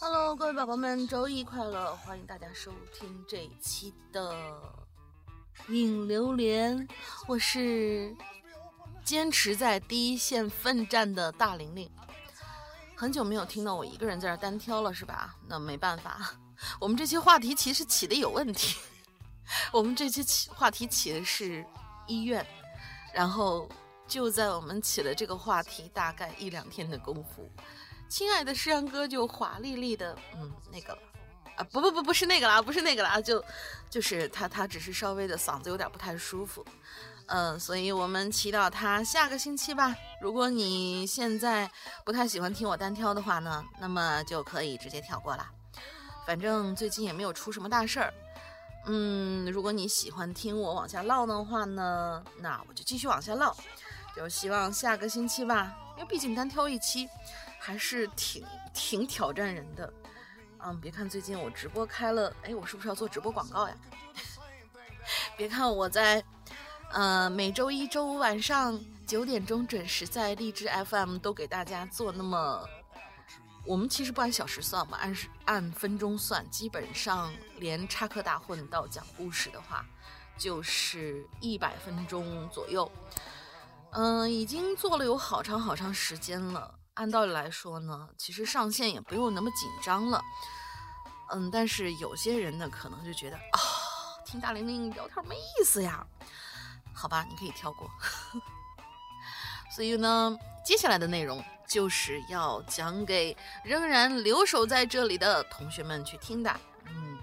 Hello，各位宝宝们，周一快乐！欢迎大家收听这一期的《影榴莲》，我是坚持在第一线奋战的大玲玲。很久没有听到我一个人在这单挑了，是吧？那没办法，我们这期话题其实起的有问题。我们这期起话题起的是医院，然后就在我们起了这个话题大概一两天的功夫。亲爱的诗阳哥就华丽丽的，嗯，那个了，啊，不不不，不是那个啦，不是那个啦，就，就是他他只是稍微的嗓子有点不太舒服，嗯，所以我们祈祷他下个星期吧。如果你现在不太喜欢听我单挑的话呢，那么就可以直接跳过了，反正最近也没有出什么大事儿。嗯，如果你喜欢听我往下唠的话呢，那我就继续往下唠，就希望下个星期吧，因为毕竟单挑一期。还是挺挺挑战人的，嗯，别看最近我直播开了，哎，我是不是要做直播广告呀？别看我在，呃，每周一周五晚上九点钟准时在荔枝 FM 都给大家做那么，我们其实不按小时算嘛，按按分钟算，基本上连插科打诨到讲故事的话，就是一百分钟左右，嗯，已经做了有好长好长时间了。按道理来说呢，其实上线也不用那么紧张了，嗯，但是有些人呢，可能就觉得啊，听大玲玲聊天没意思呀，好吧，你可以跳过。所以呢，接下来的内容就是要讲给仍然留守在这里的同学们去听的。嗯，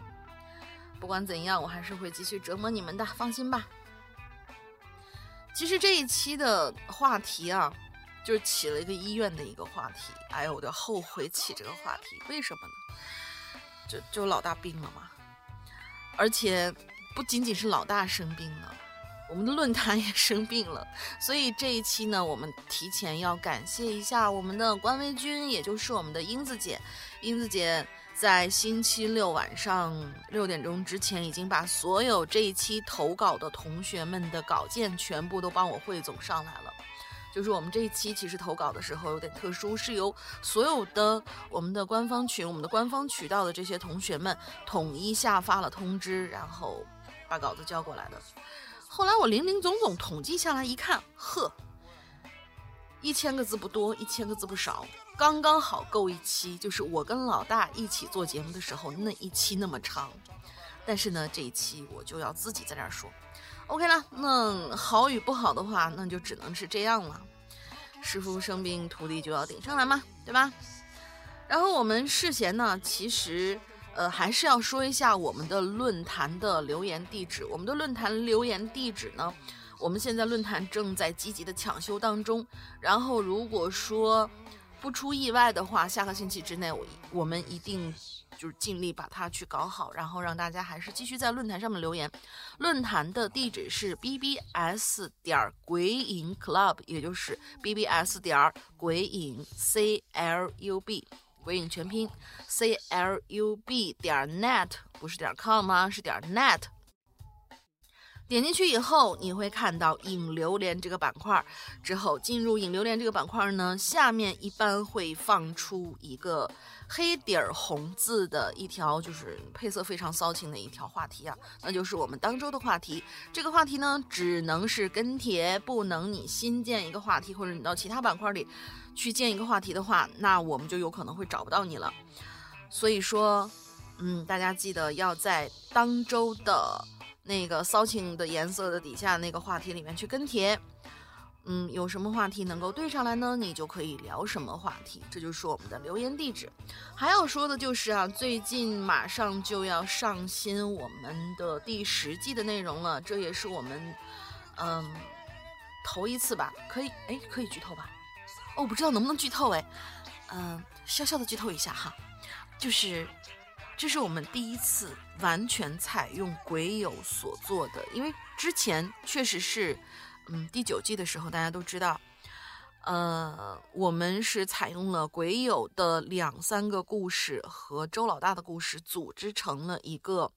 不管怎样，我还是会继续折磨你们的，放心吧。其实这一期的话题啊。就是起了一个医院的一个话题，哎呦，我就后悔起这个话题，为什么呢？就就老大病了嘛，而且不仅仅是老大生病了，我们的论坛也生病了，所以这一期呢，我们提前要感谢一下我们的官微君，也就是我们的英子姐，英子姐在星期六晚上六点钟之前，已经把所有这一期投稿的同学们的稿件全部都帮我汇总上来了。就是我们这一期其实投稿的时候有点特殊，是由所有的我们的官方群、我们的官方渠道的这些同学们统一下发了通知，然后把稿子交过来的。后来我零零总总统计下来一看，呵，一千个字不多，一千个字不少，刚刚好够一期，就是我跟老大一起做节目的时候那一期那么长。但是呢，这一期我就要自己在这儿说。OK 了，那好与不好的话，那就只能是这样了。师傅生病，徒弟就要顶上来嘛，对吧？然后我们事先呢，其实呃还是要说一下我们的论坛的留言地址。我们的论坛留言地址呢，我们现在论坛正在积极的抢修当中。然后如果说不出意外的话，下个星期之内，我我们一定。就是尽力把它去搞好，然后让大家还是继续在论坛上面留言。论坛的地址是 bbs 点鬼影 club，也就是 bbs 点鬼影 c l u b，鬼影全拼 c l u b 点 net，不是点 com 吗？是点 net。点进去以后，你会看到影榴莲这个板块。之后进入影榴莲这个板块呢，下面一般会放出一个。黑底儿红字的一条，就是配色非常骚情的一条话题啊，那就是我们当周的话题。这个话题呢，只能是跟帖，不能你新建一个话题，或者你到其他板块里去建一个话题的话，那我们就有可能会找不到你了。所以说，嗯，大家记得要在当周的那个骚情的颜色的底下那个话题里面去跟帖。嗯，有什么话题能够对上来呢？你就可以聊什么话题，这就是我们的留言地址。还要说的就是啊，最近马上就要上新我们的第十季的内容了，这也是我们嗯头一次吧，可以哎，可以剧透吧？哦，不知道能不能剧透哎，嗯，小小的剧透一下哈，就是这是我们第一次完全采用鬼友所做的，因为之前确实是。嗯，第九季的时候，大家都知道，呃，我们是采用了鬼友的两三个故事和周老大的故事，组织成了一个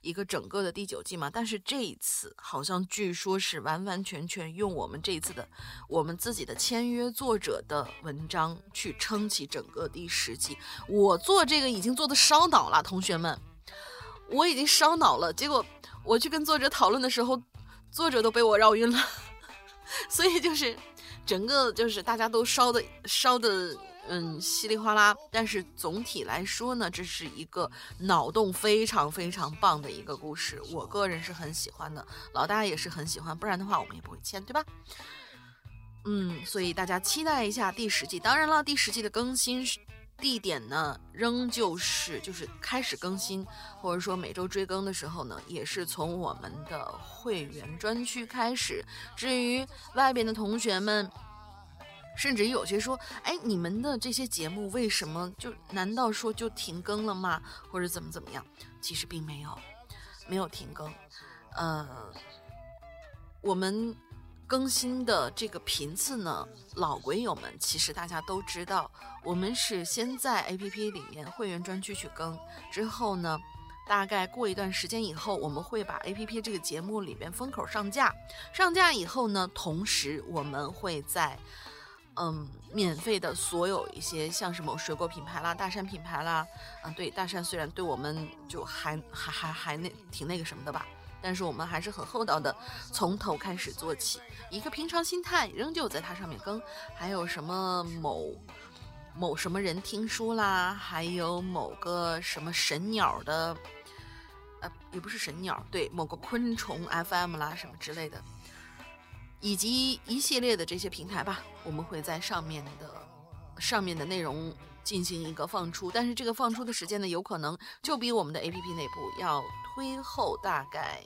一个整个的第九季嘛。但是这一次好像据说是完完全全用我们这一次的我们自己的签约作者的文章去撑起整个第十季。我做这个已经做的烧脑了，同学们，我已经烧脑了。结果我去跟作者讨论的时候，作者都被我绕晕了。所以就是整个就是大家都烧的烧的。嗯，稀里哗啦，但是总体来说呢，这是一个脑洞非常非常棒的一个故事，我个人是很喜欢的，老大也是很喜欢，不然的话我们也不会签，对吧？嗯，所以大家期待一下第十季。当然了，第十季的更新地点呢，仍旧是就是开始更新，或者说每周追更的时候呢，也是从我们的会员专区开始。至于外边的同学们。甚至有些说，哎，你们的这些节目为什么就难道说就停更了吗？或者怎么怎么样？其实并没有，没有停更。呃，我们更新的这个频次呢，老鬼友们其实大家都知道，我们是先在 APP 里面会员专区去更，之后呢，大概过一段时间以后，我们会把 APP 这个节目里面风口上架。上架以后呢，同时我们会在嗯，免费的所有一些像什么水果品牌啦、大山品牌啦，啊，对，大山虽然对我们就还还还还那挺那个什么的吧，但是我们还是很厚道的，从头开始做起，一个平常心态，仍旧在它上面更。还有什么某某什么人听书啦，还有某个什么神鸟的，呃，也不是神鸟，对，某个昆虫 FM 啦什么之类的。以及一系列的这些平台吧，我们会在上面的上面的内容进行一个放出，但是这个放出的时间呢，有可能就比我们的 APP 内部要推后大概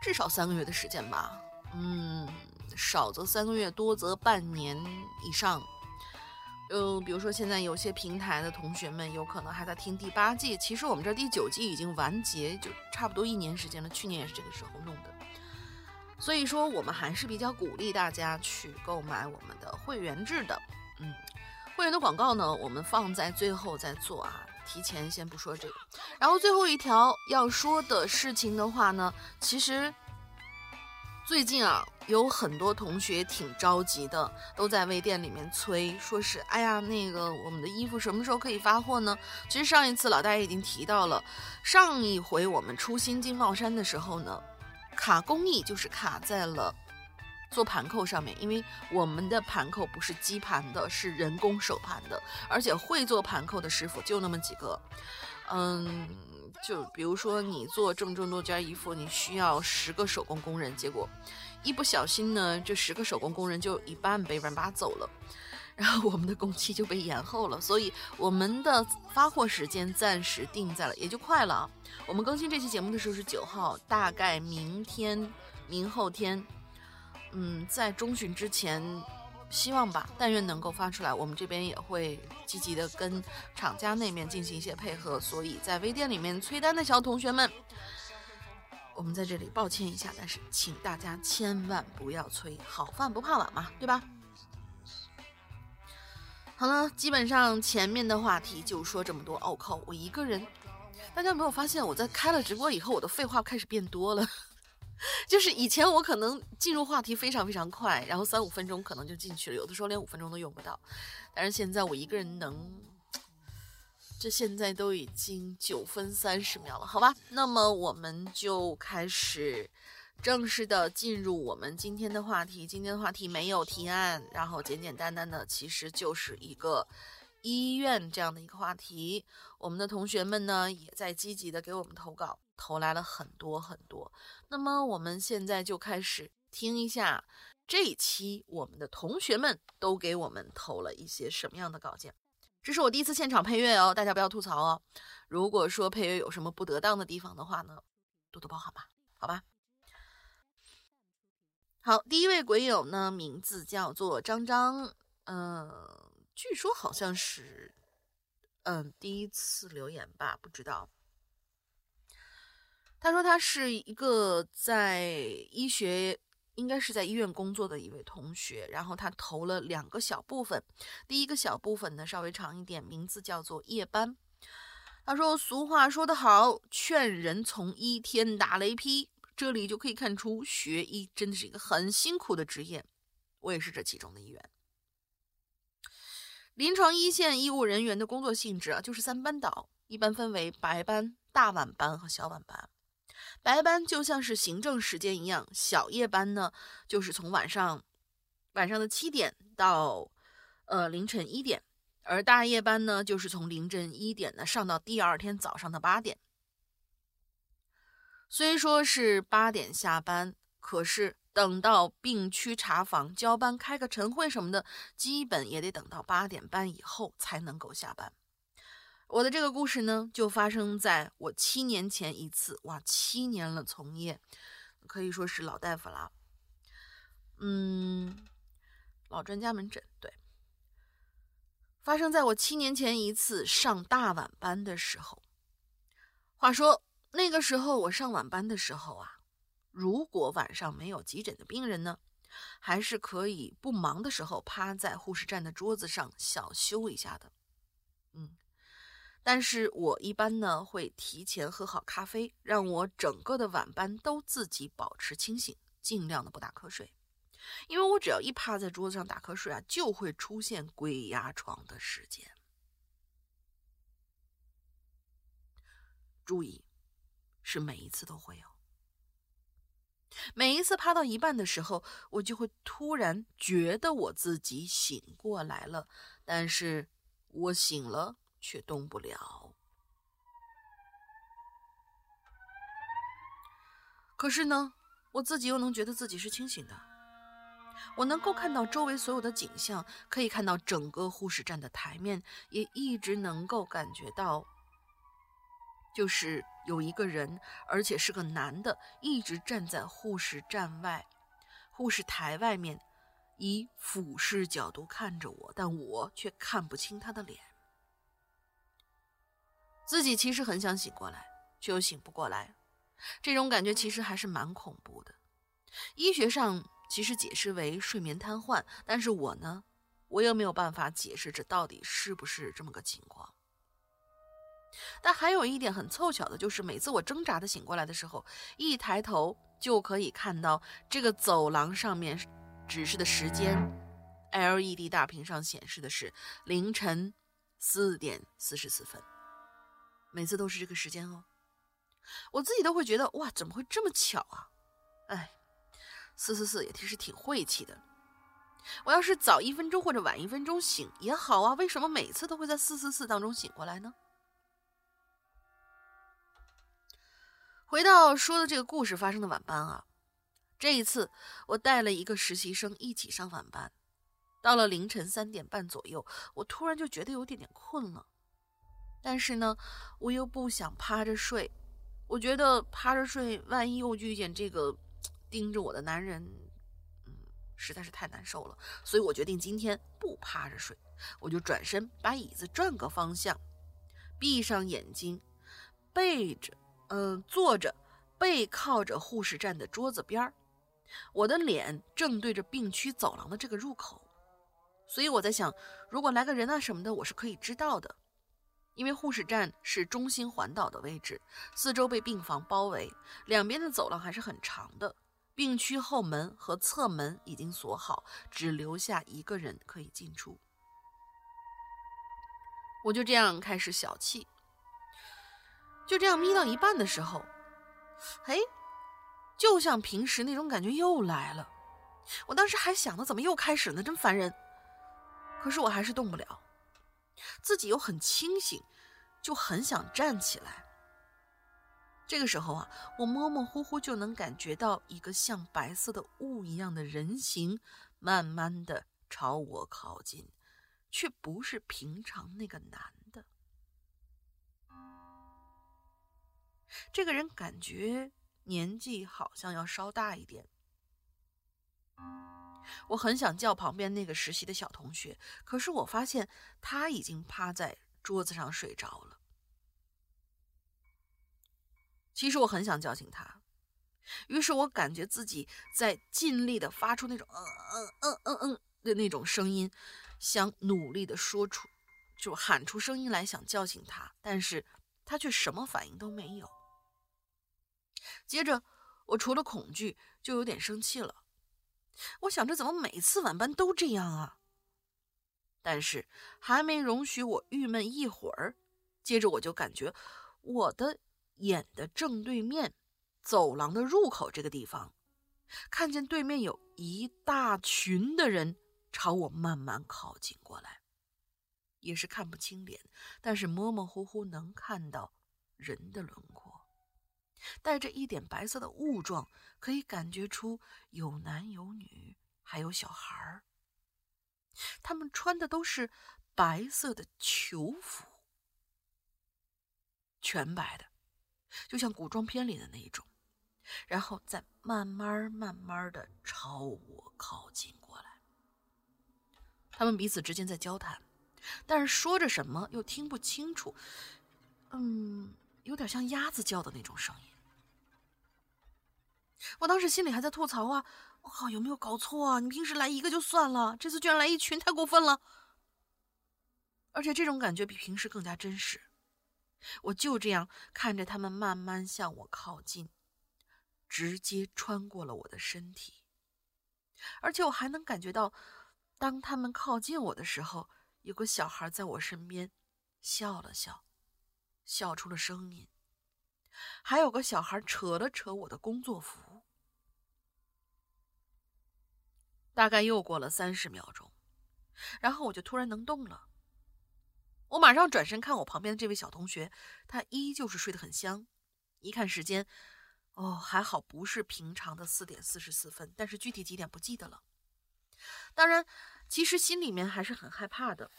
至少三个月的时间吧。嗯，少则三个月，多则半年以上。嗯，比如说现在有些平台的同学们有可能还在听第八季，其实我们这第九季已经完结，就差不多一年时间了。去年也是这个时候弄的。所以说，我们还是比较鼓励大家去购买我们的会员制的。嗯，会员的广告呢，我们放在最后再做啊，提前先不说这个。然后最后一条要说的事情的话呢，其实最近啊，有很多同学挺着急的，都在微店里面催，说是哎呀，那个我们的衣服什么时候可以发货呢？其实上一次老大爷已经提到了，上一回我们出新金茂山的时候呢。卡工艺就是卡在了做盘扣上面，因为我们的盘扣不是机盘的，是人工手盘的，而且会做盘扣的师傅就那么几个。嗯，就比如说你做这么这么多件衣服，你需要十个手工工人，结果一不小心呢，这十个手工工人就一半被人拔走了。然后我们的工期就被延后了，所以我们的发货时间暂时定在了，也就快了。我们更新这期节目的时候是九号，大概明天、明后天，嗯，在中旬之前，希望吧，但愿能够发出来。我们这边也会积极的跟厂家那边进行一些配合，所以在微店里面催单的小同学们，我们在这里抱歉一下，但是请大家千万不要催，好饭不怕晚嘛，对吧？好了，基本上前面的话题就说这么多。哦靠，我一个人，大家有没有发现我在开了直播以后，我的废话开始变多了？就是以前我可能进入话题非常非常快，然后三五分钟可能就进去了，有的时候连五分钟都用不到。但是现在我一个人能，这现在都已经九分三十秒了，好吧？那么我们就开始。正式的进入我们今天的话题，今天的话题没有提案，然后简简单单的，其实就是一个医院这样的一个话题。我们的同学们呢，也在积极的给我们投稿，投来了很多很多。那么我们现在就开始听一下这一期我们的同学们都给我们投了一些什么样的稿件。这是我第一次现场配乐哦，大家不要吐槽哦。如果说配乐有什么不得当的地方的话呢，多多包涵吧，好吧。好，第一位鬼友呢，名字叫做张张，嗯，据说好像是，嗯，第一次留言吧，不知道。他说他是一个在医学，应该是在医院工作的一位同学，然后他投了两个小部分，第一个小部分呢稍微长一点，名字叫做夜班。他说：“俗话说得好，劝人从医，天打雷劈。”这里就可以看出，学医真的是一个很辛苦的职业。我也是这其中的一员。临床一线医务人员的工作性质啊，就是三班倒，一般分为白班、大晚班和小晚班。白班就像是行政时间一样，小夜班呢，就是从晚上晚上的七点到呃凌晨一点，而大夜班呢，就是从凌晨一点呢上到第二天早上的八点。虽说是八点下班，可是等到病区查房、交班、开个晨会什么的，基本也得等到八点半以后才能够下班。我的这个故事呢，就发生在我七年前一次。哇，七年了，从业可以说是老大夫了。嗯，老专家门诊对，发生在我七年前一次上大晚班的时候。话说。那个时候我上晚班的时候啊，如果晚上没有急诊的病人呢，还是可以不忙的时候趴在护士站的桌子上小休一下的。嗯，但是我一般呢会提前喝好咖啡，让我整个的晚班都自己保持清醒，尽量的不打瞌睡，因为我只要一趴在桌子上打瞌睡啊，就会出现鬼压床的时间。注意。是每一次都会有，每一次趴到一半的时候，我就会突然觉得我自己醒过来了，但是我醒了却动不了。可是呢，我自己又能觉得自己是清醒的，我能够看到周围所有的景象，可以看到整个护士站的台面，也一直能够感觉到。就是有一个人，而且是个男的，一直站在护士站外、护士台外面，以俯视角度看着我，但我却看不清他的脸。自己其实很想醒过来，却又醒不过来，这种感觉其实还是蛮恐怖的。医学上其实解释为睡眠瘫痪，但是我呢，我又没有办法解释这到底是不是这么个情况。但还有一点很凑巧的，就是每次我挣扎的醒过来的时候，一抬头就可以看到这个走廊上面指示的时间，LED 大屏上显示的是凌晨四点四十四分。每次都是这个时间哦，我自己都会觉得哇，怎么会这么巧啊？哎，四四四也其实挺晦气的。我要是早一分钟或者晚一分钟醒也好啊，为什么每次都会在四四四当中醒过来呢？回到说的这个故事发生的晚班啊，这一次我带了一个实习生一起上晚班，到了凌晨三点半左右，我突然就觉得有点点困了，但是呢，我又不想趴着睡，我觉得趴着睡，万一又遇见这个盯着我的男人，嗯，实在是太难受了，所以我决定今天不趴着睡，我就转身把椅子转个方向，闭上眼睛，背着。嗯，坐着，背靠着护士站的桌子边儿，我的脸正对着病区走廊的这个入口，所以我在想，如果来个人啊什么的，我是可以知道的。因为护士站是中心环岛的位置，四周被病房包围，两边的走廊还是很长的。病区后门和侧门已经锁好，只留下一个人可以进出。我就这样开始小气。就这样眯到一半的时候，哎，就像平时那种感觉又来了。我当时还想着怎么又开始呢，真烦人。可是我还是动不了，自己又很清醒，就很想站起来。这个时候啊，我模模糊糊就能感觉到一个像白色的雾一样的人形，慢慢的朝我靠近，却不是平常那个男的。这个人感觉年纪好像要稍大一点，我很想叫旁边那个实习的小同学，可是我发现他已经趴在桌子上睡着了。其实我很想叫醒他，于是我感觉自己在尽力的发出那种嗯嗯嗯嗯嗯的那种声音，想努力的说出，就喊出声音来想叫醒他，但是他却什么反应都没有。接着，我除了恐惧，就有点生气了。我想着，怎么每次晚班都这样啊？但是还没容许我郁闷一会儿，接着我就感觉我的眼的正对面，走廊的入口这个地方，看见对面有一大群的人朝我慢慢靠近过来。也是看不清脸，但是模模糊糊能看到人的轮廓，带着一点白色的雾状，可以感觉出有男有女，还有小孩儿。他们穿的都是白色的囚服，全白的，就像古装片里的那一种，然后再慢慢慢慢的朝我靠近过来。他们彼此之间在交谈。但是说着什么又听不清楚，嗯，有点像鸭子叫的那种声音。我当时心里还在吐槽啊，我靠，有没有搞错啊？你平时来一个就算了，这次居然来一群，太过分了。而且这种感觉比平时更加真实。我就这样看着他们慢慢向我靠近，直接穿过了我的身体，而且我还能感觉到，当他们靠近我的时候。有个小孩在我身边笑了笑，笑出了声音。还有个小孩扯了扯我的工作服。大概又过了三十秒钟，然后我就突然能动了。我马上转身看我旁边的这位小同学，他依旧是睡得很香。一看时间，哦，还好不是平常的四点四十四分，但是具体几点不记得了。当然。其实心里面还是很害怕的。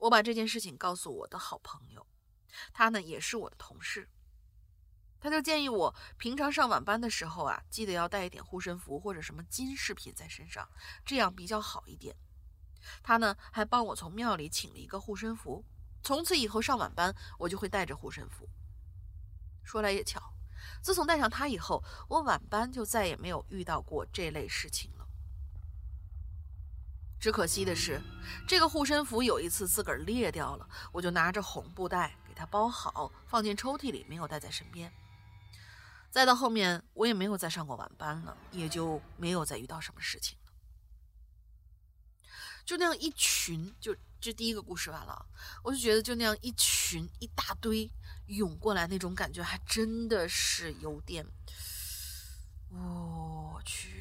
我把这件事情告诉我的好朋友，他呢也是我的同事，他就建议我平常上晚班的时候啊，记得要带一点护身符或者什么金饰品在身上，这样比较好一点。他呢还帮我从庙里请了一个护身符，从此以后上晚班我就会带着护身符。说来也巧，自从带上它以后，我晚班就再也没有遇到过这类事情了。只可惜的是，这个护身符有一次自个儿裂掉了，我就拿着红布袋给它包好，放进抽屉里，没有带在身边。再到后面，我也没有再上过晚班了，也就没有再遇到什么事情了。就那样一群，就这第一个故事完了，我就觉得就那样一群一大堆涌过来那种感觉，还真的是有点，我去。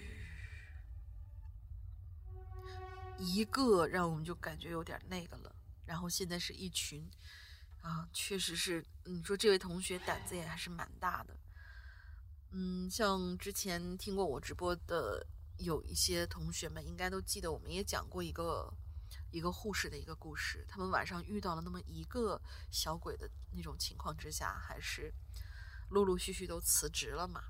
一个让我们就感觉有点那个了，然后现在是一群，啊，确实是，你说这位同学胆子也还是蛮大的，嗯，像之前听过我直播的有一些同学们，应该都记得，我们也讲过一个一个护士的一个故事，他们晚上遇到了那么一个小鬼的那种情况之下，还是陆陆续续都辞职了嘛。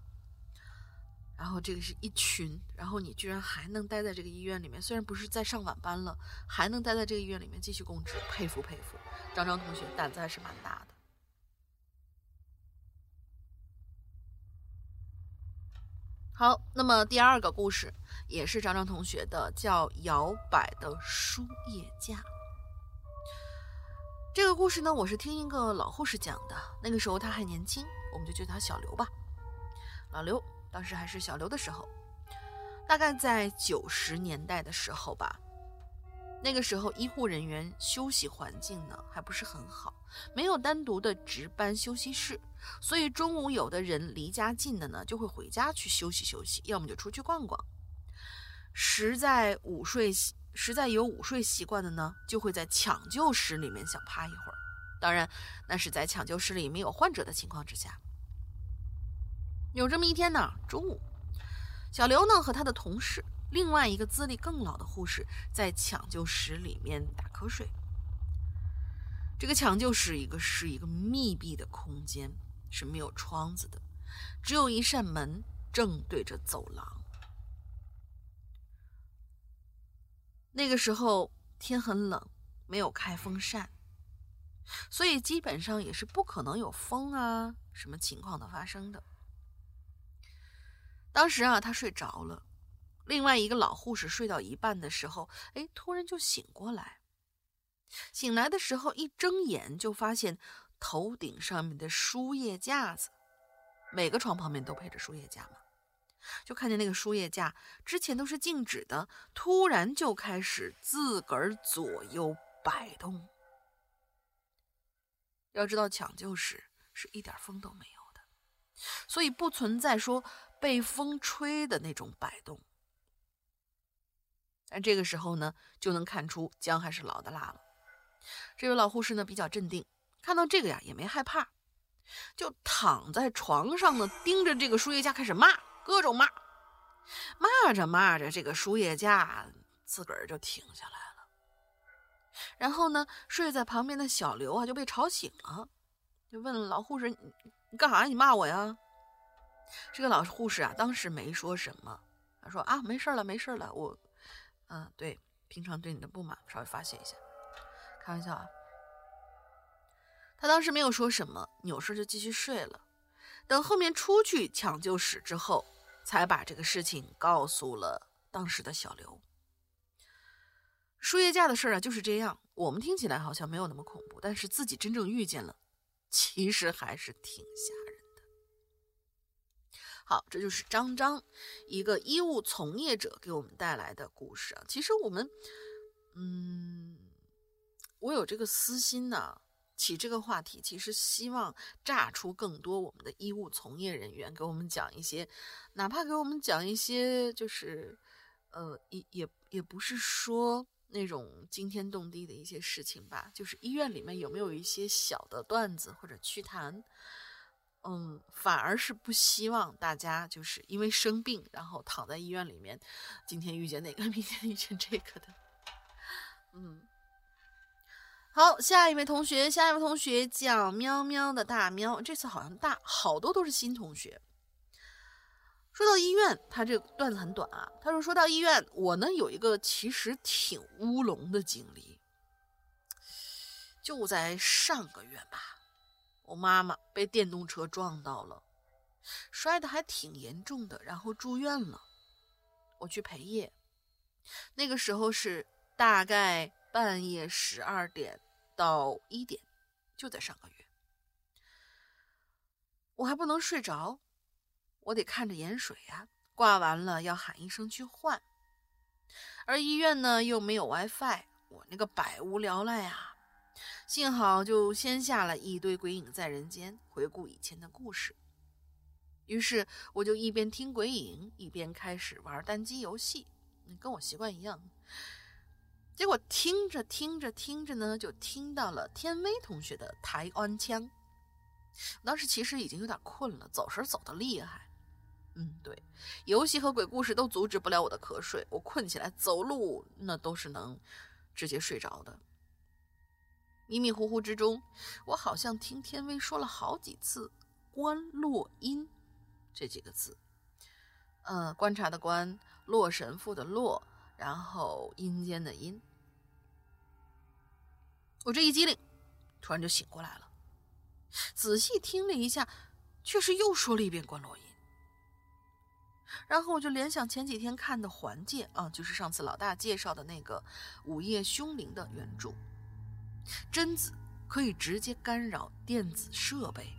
然后这个是一群，然后你居然还能待在这个医院里面，虽然不是在上晚班了，还能待在这个医院里面继续供职，佩服佩服，张张同学胆子还是蛮大的。好，那么第二个故事也是张张同学的，叫《摇摆的输液架》。这个故事呢，我是听一个老护士讲的，那个时候他还年轻，我们就叫他小刘吧，老刘。当时还是小刘的时候，大概在九十年代的时候吧。那个时候医护人员休息环境呢还不是很好，没有单独的值班休息室，所以中午有的人离家近的呢就会回家去休息休息，要么就出去逛逛。实在午睡实在有午睡习惯的呢，就会在抢救室里面想趴一会儿。当然，那是在抢救室里没有患者的情况之下。有这么一天呢，中午，小刘呢和他的同事，另外一个资历更老的护士，在抢救室里面打瞌睡。这个抢救室一个是一个密闭的空间，是没有窗子的，只有一扇门正对着走廊。那个时候天很冷，没有开风扇，所以基本上也是不可能有风啊什么情况的发生的。当时啊，他睡着了。另外一个老护士睡到一半的时候，哎，突然就醒过来。醒来的时候一睁眼就发现头顶上面的输液架子，每个床旁边都配着输液架嘛，就看见那个输液架之前都是静止的，突然就开始自个儿左右摆动。要知道抢救室是一点风都没有的，所以不存在说被风吹的那种摆动。但这个时候呢，就能看出姜还是老的辣了。这位老护士呢比较镇定，看到这个呀也没害怕，就躺在床上呢，盯着这个输液架开始骂，各种骂，骂着骂着，这个输液架自个儿就停下来了。然后呢，睡在旁边的小刘啊就被吵醒了，就问老护士：“你你干啥？你骂我呀？”这个老护士啊当时没说什么，他说：“啊，没事了，没事了，我。”嗯，对，平常对你的不满稍微发泄一下，开玩笑啊。他当时没有说什么，扭身就继续睡了。等后面出去抢救室之后，才把这个事情告诉了当时的小刘。输液架的事儿啊，就是这样。我们听起来好像没有那么恐怖，但是自己真正遇见了，其实还是挺吓。好，这就是张张，一个医务从业者给我们带来的故事啊。其实我们，嗯，我有这个私心呢，起这个话题，其实希望炸出更多我们的医务从业人员，给我们讲一些，哪怕给我们讲一些，就是，呃，也也也不是说那种惊天动地的一些事情吧，就是医院里面有没有一些小的段子或者趣谈。嗯，反而是不希望大家就是因为生病，然后躺在医院里面，今天遇见哪个，明天遇见这个的。嗯，好，下一位同学，下一位同学叫喵喵的大喵，这次好像大好多都是新同学。说到医院，他这个段子很短啊。他说说到医院，我呢有一个其实挺乌龙的经历，就在上个月吧。我妈妈被电动车撞到了，摔得还挺严重的，然后住院了。我去陪夜，那个时候是大概半夜十二点到一点，就在上个月。我还不能睡着，我得看着盐水呀。挂完了要喊医生去换，而医院呢又没有 WiFi，我那个百无聊赖呀。幸好就先下了一堆《鬼影在人间》，回顾以前的故事。于是我就一边听鬼影，一边开始玩单机游戏，跟我习惯一样。结果听着听着听着呢，就听到了天威同学的台湾腔。当时其实已经有点困了，走神走的厉害。嗯，对，游戏和鬼故事都阻止不了我的瞌睡。我困起来走路，那都是能直接睡着的。迷迷糊糊之中，我好像听天威说了好几次“观落阴”这几个字。呃，观察的观，洛神父的洛，然后阴间的阴。我这一激灵，突然就醒过来了，仔细听了一下，却是又说了一遍“观落阴”。然后我就联想前几天看的《环界》啊，就是上次老大介绍的那个《午夜凶铃》的原著。贞子可以直接干扰电子设备，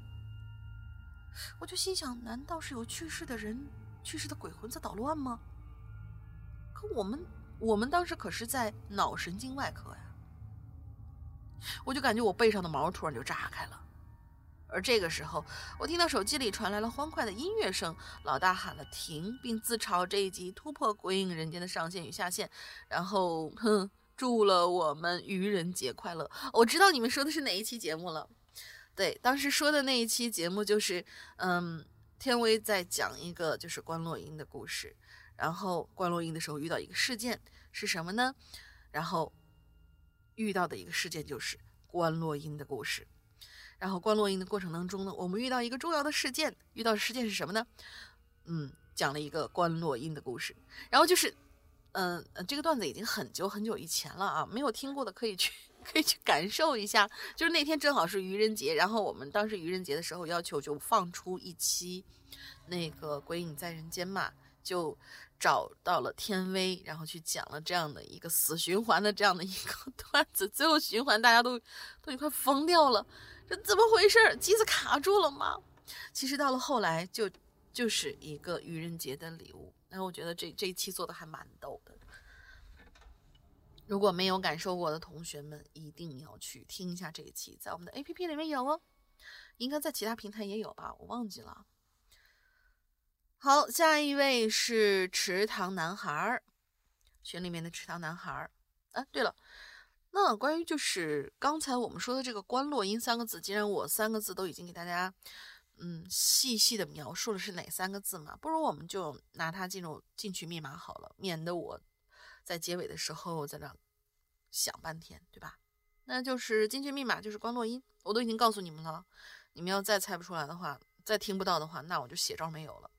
我就心想：难道是有去世的人、去世的鬼魂在捣乱吗？可我们，我们当时可是在脑神经外科呀！我就感觉我背上的毛突然就炸开了。而这个时候，我听到手机里传来了欢快的音乐声，老大喊了停，并自嘲这一集突破《鬼影人间》的上限与下限，然后哼。祝了我们愚人节快乐！我知道你们说的是哪一期节目了。对，当时说的那一期节目就是，嗯，天威在讲一个就是关洛音的故事，然后关洛音的时候遇到一个事件是什么呢？然后遇到的一个事件就是关洛音的故事。然后关洛音的过程当中呢，我们遇到一个重要的事件，遇到的事件是什么呢？嗯，讲了一个关洛音的故事，然后就是。嗯，这个段子已经很久很久以前了啊，没有听过的可以去 可以去感受一下。就是那天正好是愚人节，然后我们当时愚人节的时候要求就放出一期那个《鬼影在人间》嘛，就找到了天威，然后去讲了这样的一个死循环的这样的一个 段子，最后循环大家都都快疯掉了，这怎么回事？机子卡住了吗？其实到了后来就就是一个愚人节的礼物，那我觉得这这一期做的还蛮逗的。如果没有感受过的同学们，一定要去听一下这一期，在我们的 A P P 里面有哦，应该在其他平台也有吧，我忘记了。好，下一位是池塘男孩儿，群里面的池塘男孩儿。啊，对了，那关于就是刚才我们说的这个“关洛音”三个字，既然我三个字都已经给大家嗯细细的描述了是哪三个字嘛，不如我们就拿它进入进去密码好了，免得我。在结尾的时候，在那想半天，对吧？那就是进去密码，就是关洛音，我都已经告诉你们了。你们要再猜不出来的话，再听不到的话，那我就写招没有了。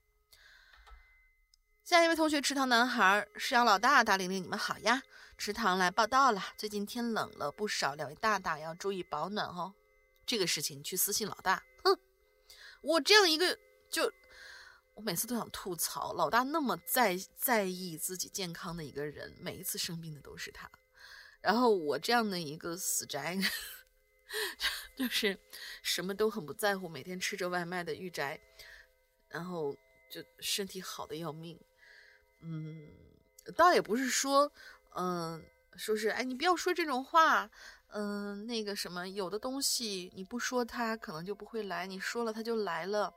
下一位同学，池塘男孩，师阳老大，大玲玲，你们好呀！池塘来报道了，最近天冷了不少，两位大大要注意保暖哦。这个事情去私信老大，我这样一个就。我每次都想吐槽，老大那么在在意自己健康的一个人，每一次生病的都是他。然后我这样的一个死宅，就是什么都很不在乎，每天吃着外卖的御宅，然后就身体好的要命。嗯，倒也不是说，嗯，说是哎，你不要说这种话，嗯，那个什么，有的东西你不说它可能就不会来，你说了它就来了。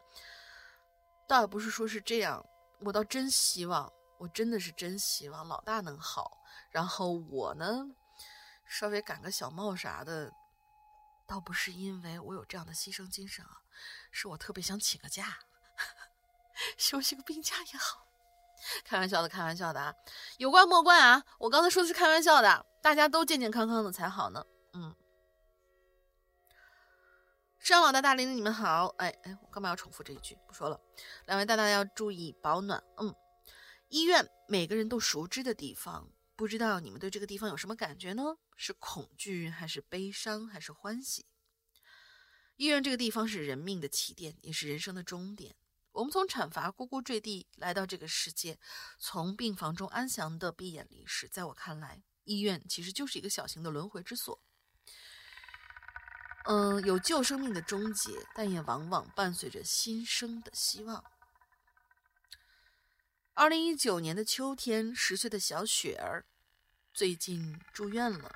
倒也不是说是这样，我倒真希望，我真的是真希望老大能好，然后我呢，稍微赶个小帽啥的，倒不是因为我有这样的牺牲精神啊，是我特别想请个假，休息个病假也好。开玩笑的，开玩笑的啊，有怪莫怪啊，我刚才说的是开玩笑的，大家都健健康康的才好呢，嗯。上网的大玲玲，你们好！哎哎，我干嘛要重复这一句？不说了。两位大大要注意保暖。嗯，医院每个人都熟知的地方，不知道你们对这个地方有什么感觉呢？是恐惧，还是悲伤，还是欢喜？医院这个地方是人命的起点，也是人生的终点。我们从产房呱呱坠地来到这个世界，从病房中安详的闭眼离世。在我看来，医院其实就是一个小型的轮回之所。嗯，有旧生命的终结，但也往往伴随着新生的希望。二零一九年的秋天，十岁的小雪儿最近住院了，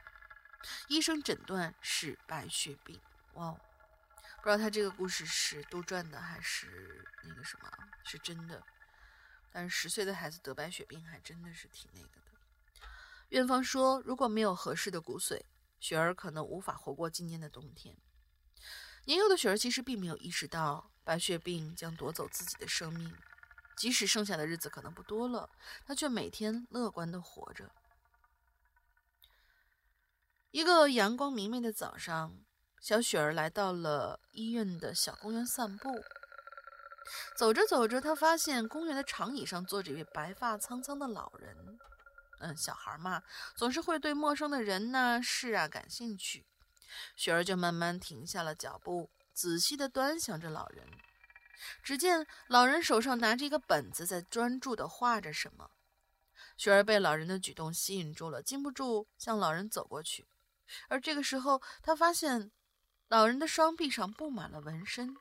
医生诊断是白血病。哇，不知道他这个故事是杜撰的还是那个什么，是真的。但是十岁的孩子得白血病，还真的是挺那个的。院方说，如果没有合适的骨髓。雪儿可能无法活过今年的冬天。年幼的雪儿其实并没有意识到白血病将夺走自己的生命，即使剩下的日子可能不多了，她却每天乐观的活着。一个阳光明媚的早上，小雪儿来到了医院的小公园散步。走着走着，她发现公园的长椅上坐着一位白发苍苍的老人。嗯，小孩嘛，总是会对陌生的人呢、事啊感兴趣。雪儿就慢慢停下了脚步，仔细地端详着老人。只见老人手上拿着一个本子，在专注地画着什么。雪儿被老人的举动吸引住了，禁不住向老人走过去。而这个时候，他发现老人的双臂上布满了纹身，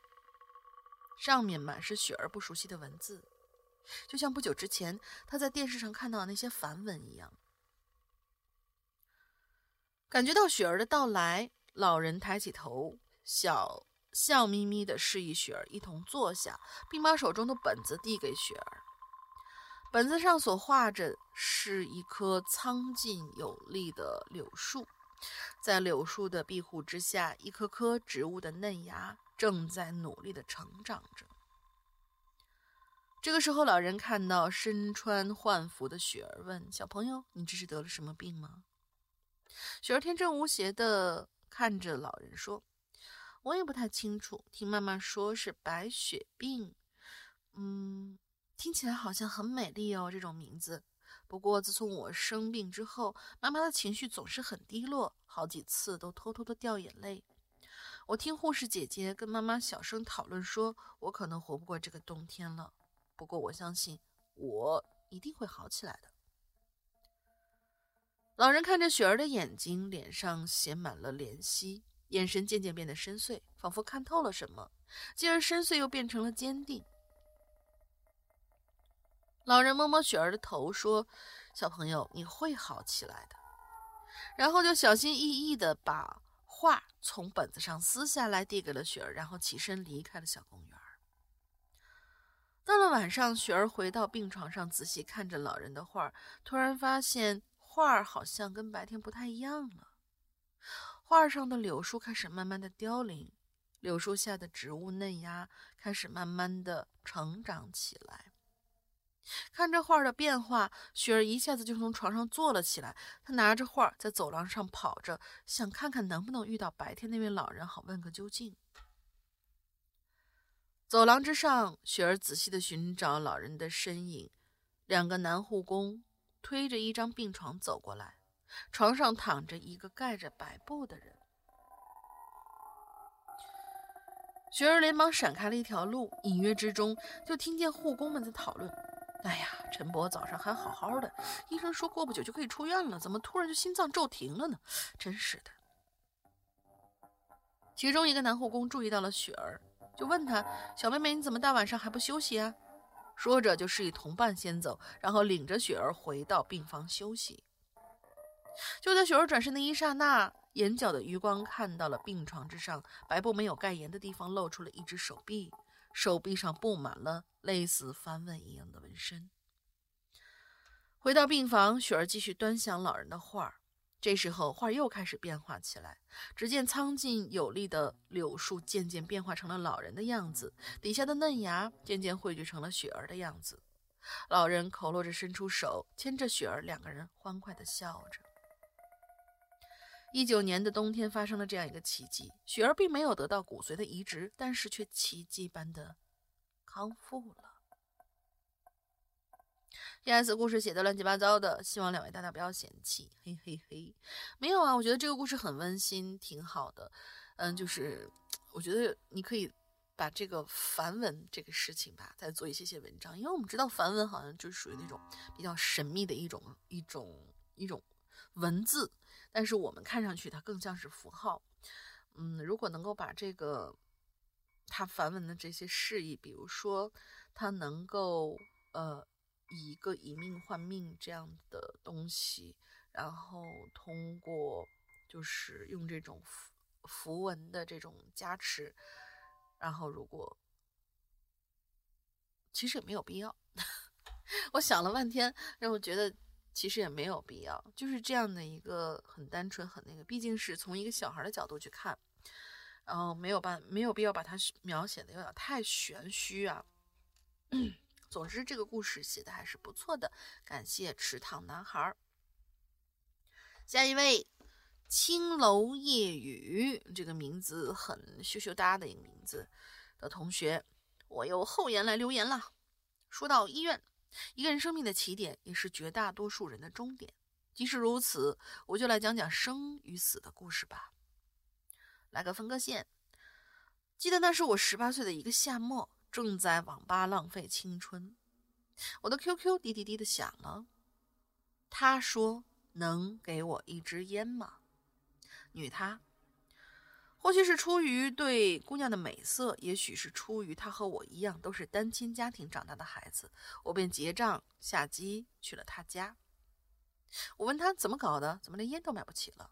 上面满是雪儿不熟悉的文字。就像不久之前他在电视上看到的那些梵文一样，感觉到雪儿的到来，老人抬起头，笑笑眯眯的示意雪儿一同坐下，并把手中的本子递给雪儿。本子上所画着是一棵苍劲有力的柳树，在柳树的庇护之下，一棵棵植物的嫩芽正在努力的成长着。这个时候，老人看到身穿幻服的雪儿，问：“小朋友，你这是得了什么病吗？”雪儿天真无邪的看着老人说：“我也不太清楚，听妈妈说是白血病。嗯，听起来好像很美丽哦，这种名字。不过自从我生病之后，妈妈的情绪总是很低落，好几次都偷偷的掉眼泪。我听护士姐姐跟妈妈小声讨论，说我可能活不过这个冬天了。”不过我相信，我一定会好起来的。老人看着雪儿的眼睛，脸上写满了怜惜，眼神渐渐变得深邃，仿佛看透了什么，继而深邃又变成了坚定。老人摸摸雪儿的头，说：“小朋友，你会好起来的。”然后就小心翼翼地把画从本子上撕下来，递给了雪儿，然后起身离开了小公园。到了晚上，雪儿回到病床上，仔细看着老人的画，突然发现画好像跟白天不太一样了。画上的柳树开始慢慢的凋零，柳树下的植物嫩芽开始慢慢的成长起来。看着画的变化，雪儿一下子就从床上坐了起来。她拿着画在走廊上跑着，想看看能不能遇到白天那位老人，好问个究竟。走廊之上，雪儿仔细地寻找老人的身影。两个男护工推着一张病床走过来，床上躺着一个盖着白布的人。雪儿连忙闪开了一条路，隐约之中就听见护工们在讨论：“哎呀，陈伯早上还好好的，医生说过不久就可以出院了，怎么突然就心脏骤停了呢？真是的。”其中一个男护工注意到了雪儿。就问他：“小妹妹，你怎么大晚上还不休息啊？”说着就示意同伴先走，然后领着雪儿回到病房休息。就在雪儿转身的一刹那，眼角的余光看到了病床之上白布没有盖严的地方露出了一只手臂，手臂上布满了类似梵文一样的纹身。回到病房，雪儿继续端详老人的画。这时候，画又开始变化起来。只见苍劲有力的柳树渐渐变化成了老人的样子，底下的嫩芽渐渐汇聚成了雪儿的样子。老人口落着伸出手，牵着雪儿，两个人欢快地笑着。一九年的冬天发生了这样一个奇迹：雪儿并没有得到骨髓的移植，但是却奇迹般的康复了。P.S. 故事写的乱七八糟的，希望两位大大不要嫌弃。嘿嘿嘿，没有啊，我觉得这个故事很温馨，挺好的。嗯，就是我觉得你可以把这个梵文这个事情吧，再做一些些文章，因为我们知道梵文好像就是属于那种比较神秘的一种一种一种文字，但是我们看上去它更像是符号。嗯，如果能够把这个它梵文的这些释义，比如说它能够呃。以一个以命换命这样的东西，然后通过就是用这种符符文的这种加持，然后如果其实也没有必要，我想了半天，让我觉得其实也没有必要，就是这样的一个很单纯很那个，毕竟是从一个小孩的角度去看，然后没有办没有必要把它描写的有点太玄虚啊。总之，这个故事写的还是不错的，感谢池塘男孩。下一位，青楼夜雨，这个名字很羞羞答的一个名字的同学，我有后言来留言了。说到医院，一个人生命的起点，也是绝大多数人的终点。即使如此，我就来讲讲生与死的故事吧。来个分割线，记得那是我十八岁的一个夏末。正在网吧浪费青春，我的 QQ 滴滴滴的响了。他说：“能给我一支烟吗？”女他，或许是出于对姑娘的美色，也许是出于她和我一样都是单亲家庭长大的孩子，我便结账下机去了他家。我问他怎么搞的，怎么连烟都买不起了？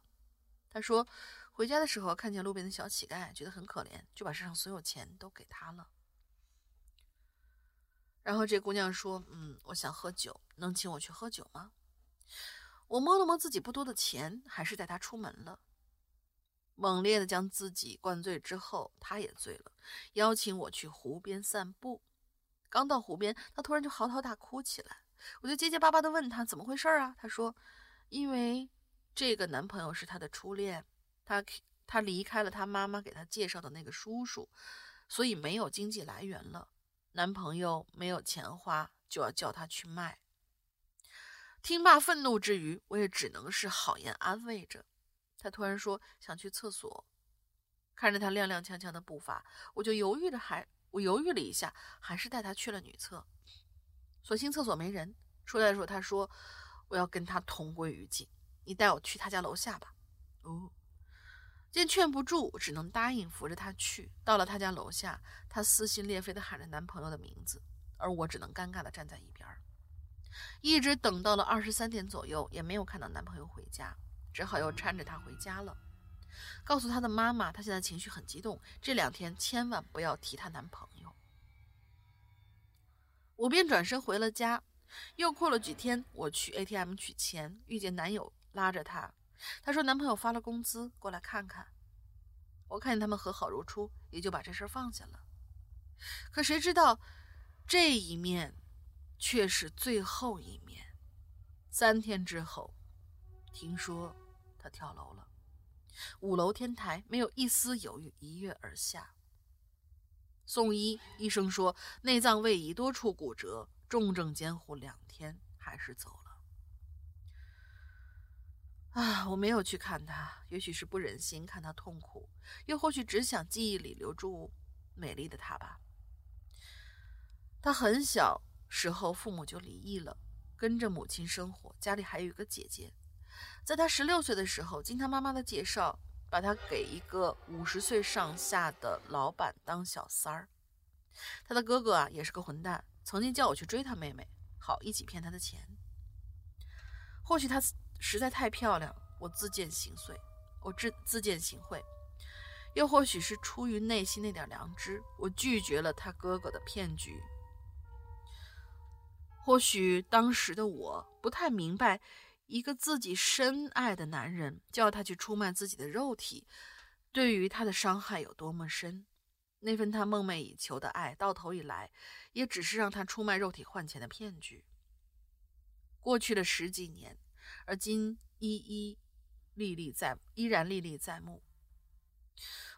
他说：“回家的时候看见路边的小乞丐，觉得很可怜，就把身上所有钱都给他了。”然后这姑娘说：“嗯，我想喝酒，能请我去喝酒吗？”我摸了摸自己不多的钱，还是带她出门了。猛烈的将自己灌醉之后，她也醉了，邀请我去湖边散步。刚到湖边，她突然就嚎啕大哭起来。我就结结巴巴的问她怎么回事啊？她说：“因为这个男朋友是她的初恋，她她离开了她妈妈给她介绍的那个叔叔，所以没有经济来源了。”男朋友没有钱花，就要叫他去卖。听罢愤怒之余，我也只能是好言安慰着。他突然说想去厕所，看着他踉踉跄跄的步伐，我就犹豫着，还我犹豫了一下，还是带他去了女厕。所幸厕所没人，说来的时候，他说我要跟他同归于尽，你带我去他家楼下吧。哦，见劝不住，只能答应，扶着他去。到了他家楼下，他撕心裂肺地喊着男朋友的名字，而我只能尴尬地站在一边。一直等到了二十三点左右，也没有看到男朋友回家，只好又搀着他回家了。告诉他的妈妈，她现在情绪很激动，这两天千万不要提她男朋友。我便转身回了家。又过了几天，我去 ATM 取钱，遇见男友拉着她，她说男朋友发了工资过来看看。我看见他们和好如初，也就把这事放下了。可谁知道这一面却是最后一面。三天之后，听说他跳楼了。五楼天台，没有一丝犹豫，一跃而下。送医，医生说内脏位移，多处骨折，重症监护两天，还是走了。啊，我没有去看他，也许是不忍心看他痛苦，又或许只想记忆里留住美丽的他吧。他很小时候父母就离异了，跟着母亲生活，家里还有一个姐姐。在他十六岁的时候，经他妈妈的介绍，把他给一个五十岁上下的老板当小三儿。他的哥哥啊，也是个混蛋，曾经叫我去追他妹妹，好一起骗他的钱。或许他实在太漂亮，我自荐形秽，我自自荐形秽；又或许是出于内心那点良知，我拒绝了他哥哥的骗局。或许当时的我不太明白。一个自己深爱的男人叫他去出卖自己的肉体，对于他的伤害有多么深？那份他梦寐以求的爱，到头以来，也只是让他出卖肉体换钱的骗局。过去了十几年，而今依依历历在，依然历历在目。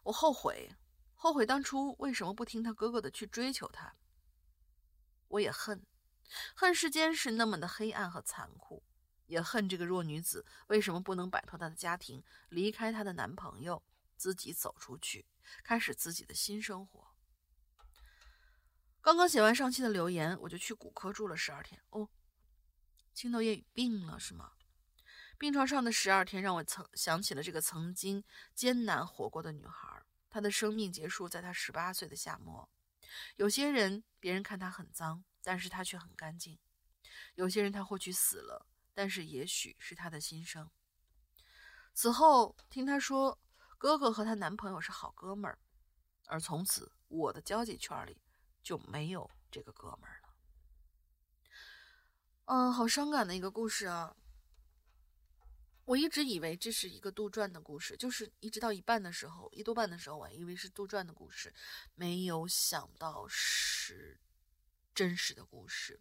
我后悔，后悔当初为什么不听他哥哥的去追求他。我也恨，恨世间是那么的黑暗和残酷。也恨这个弱女子为什么不能摆脱她的家庭，离开她的男朋友，自己走出去，开始自己的新生活。刚刚写完上期的留言，我就去骨科住了十二天。哦，青豆叶病了是吗？病床上的十二天让我曾想起了这个曾经艰难活过的女孩，她的生命结束在她十八岁的夏末。有些人，别人看她很脏，但是她却很干净；有些人，她或许死了。但是也许是她的心声。此后听她说，哥哥和她男朋友是好哥们儿，而从此我的交际圈里就没有这个哥们儿了。嗯，好伤感的一个故事啊！我一直以为这是一个杜撰的故事，就是一直到一半的时候，一多半的时候，我还以为是杜撰的故事，没有想到是真实的故事。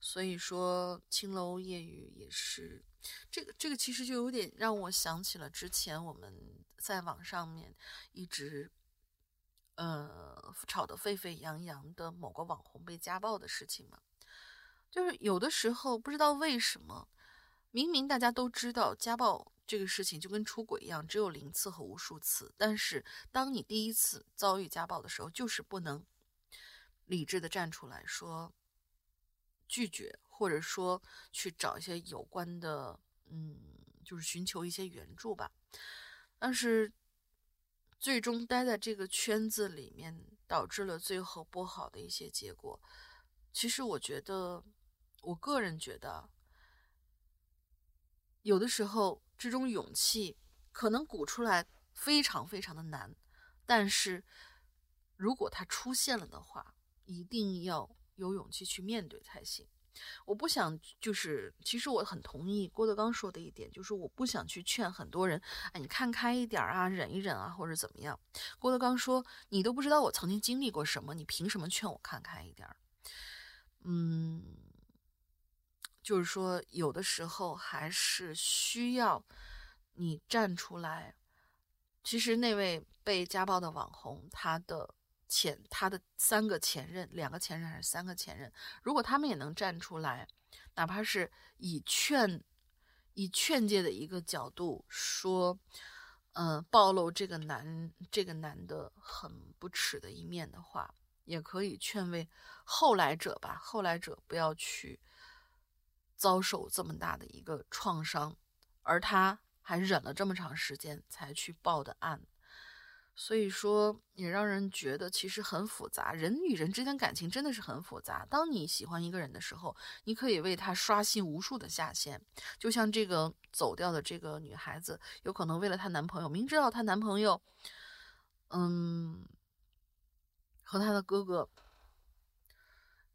所以说，青楼夜雨也是这个这个，其实就有点让我想起了之前我们在网上面一直呃吵得沸沸扬扬的某个网红被家暴的事情嘛。就是有的时候不知道为什么，明明大家都知道家暴这个事情就跟出轨一样，只有零次和无数次，但是当你第一次遭遇家暴的时候，就是不能理智的站出来说。拒绝，或者说去找一些有关的，嗯，就是寻求一些援助吧。但是最终待在这个圈子里面，导致了最后不好的一些结果。其实我觉得，我个人觉得，有的时候这种勇气可能鼓出来非常非常的难，但是如果它出现了的话，一定要。有勇气去面对才行。我不想，就是其实我很同意郭德纲说的一点，就是我不想去劝很多人，哎，你看开一点啊，忍一忍啊，或者怎么样。郭德纲说：“你都不知道我曾经经历过什么，你凭什么劝我看开一点？”嗯，就是说，有的时候还是需要你站出来。其实那位被家暴的网红，他的。前他的三个前任，两个前任还是三个前任？如果他们也能站出来，哪怕是以劝、以劝诫的一个角度说，嗯，暴露这个男这个男的很不耻的一面的话，也可以劝慰后来者吧。后来者不要去遭受这么大的一个创伤，而他还忍了这么长时间才去报的案。所以说，也让人觉得其实很复杂。人与人之间感情真的是很复杂。当你喜欢一个人的时候，你可以为他刷新无数的下限。就像这个走掉的这个女孩子，有可能为了她男朋友，明知道她男朋友，嗯，和她的哥哥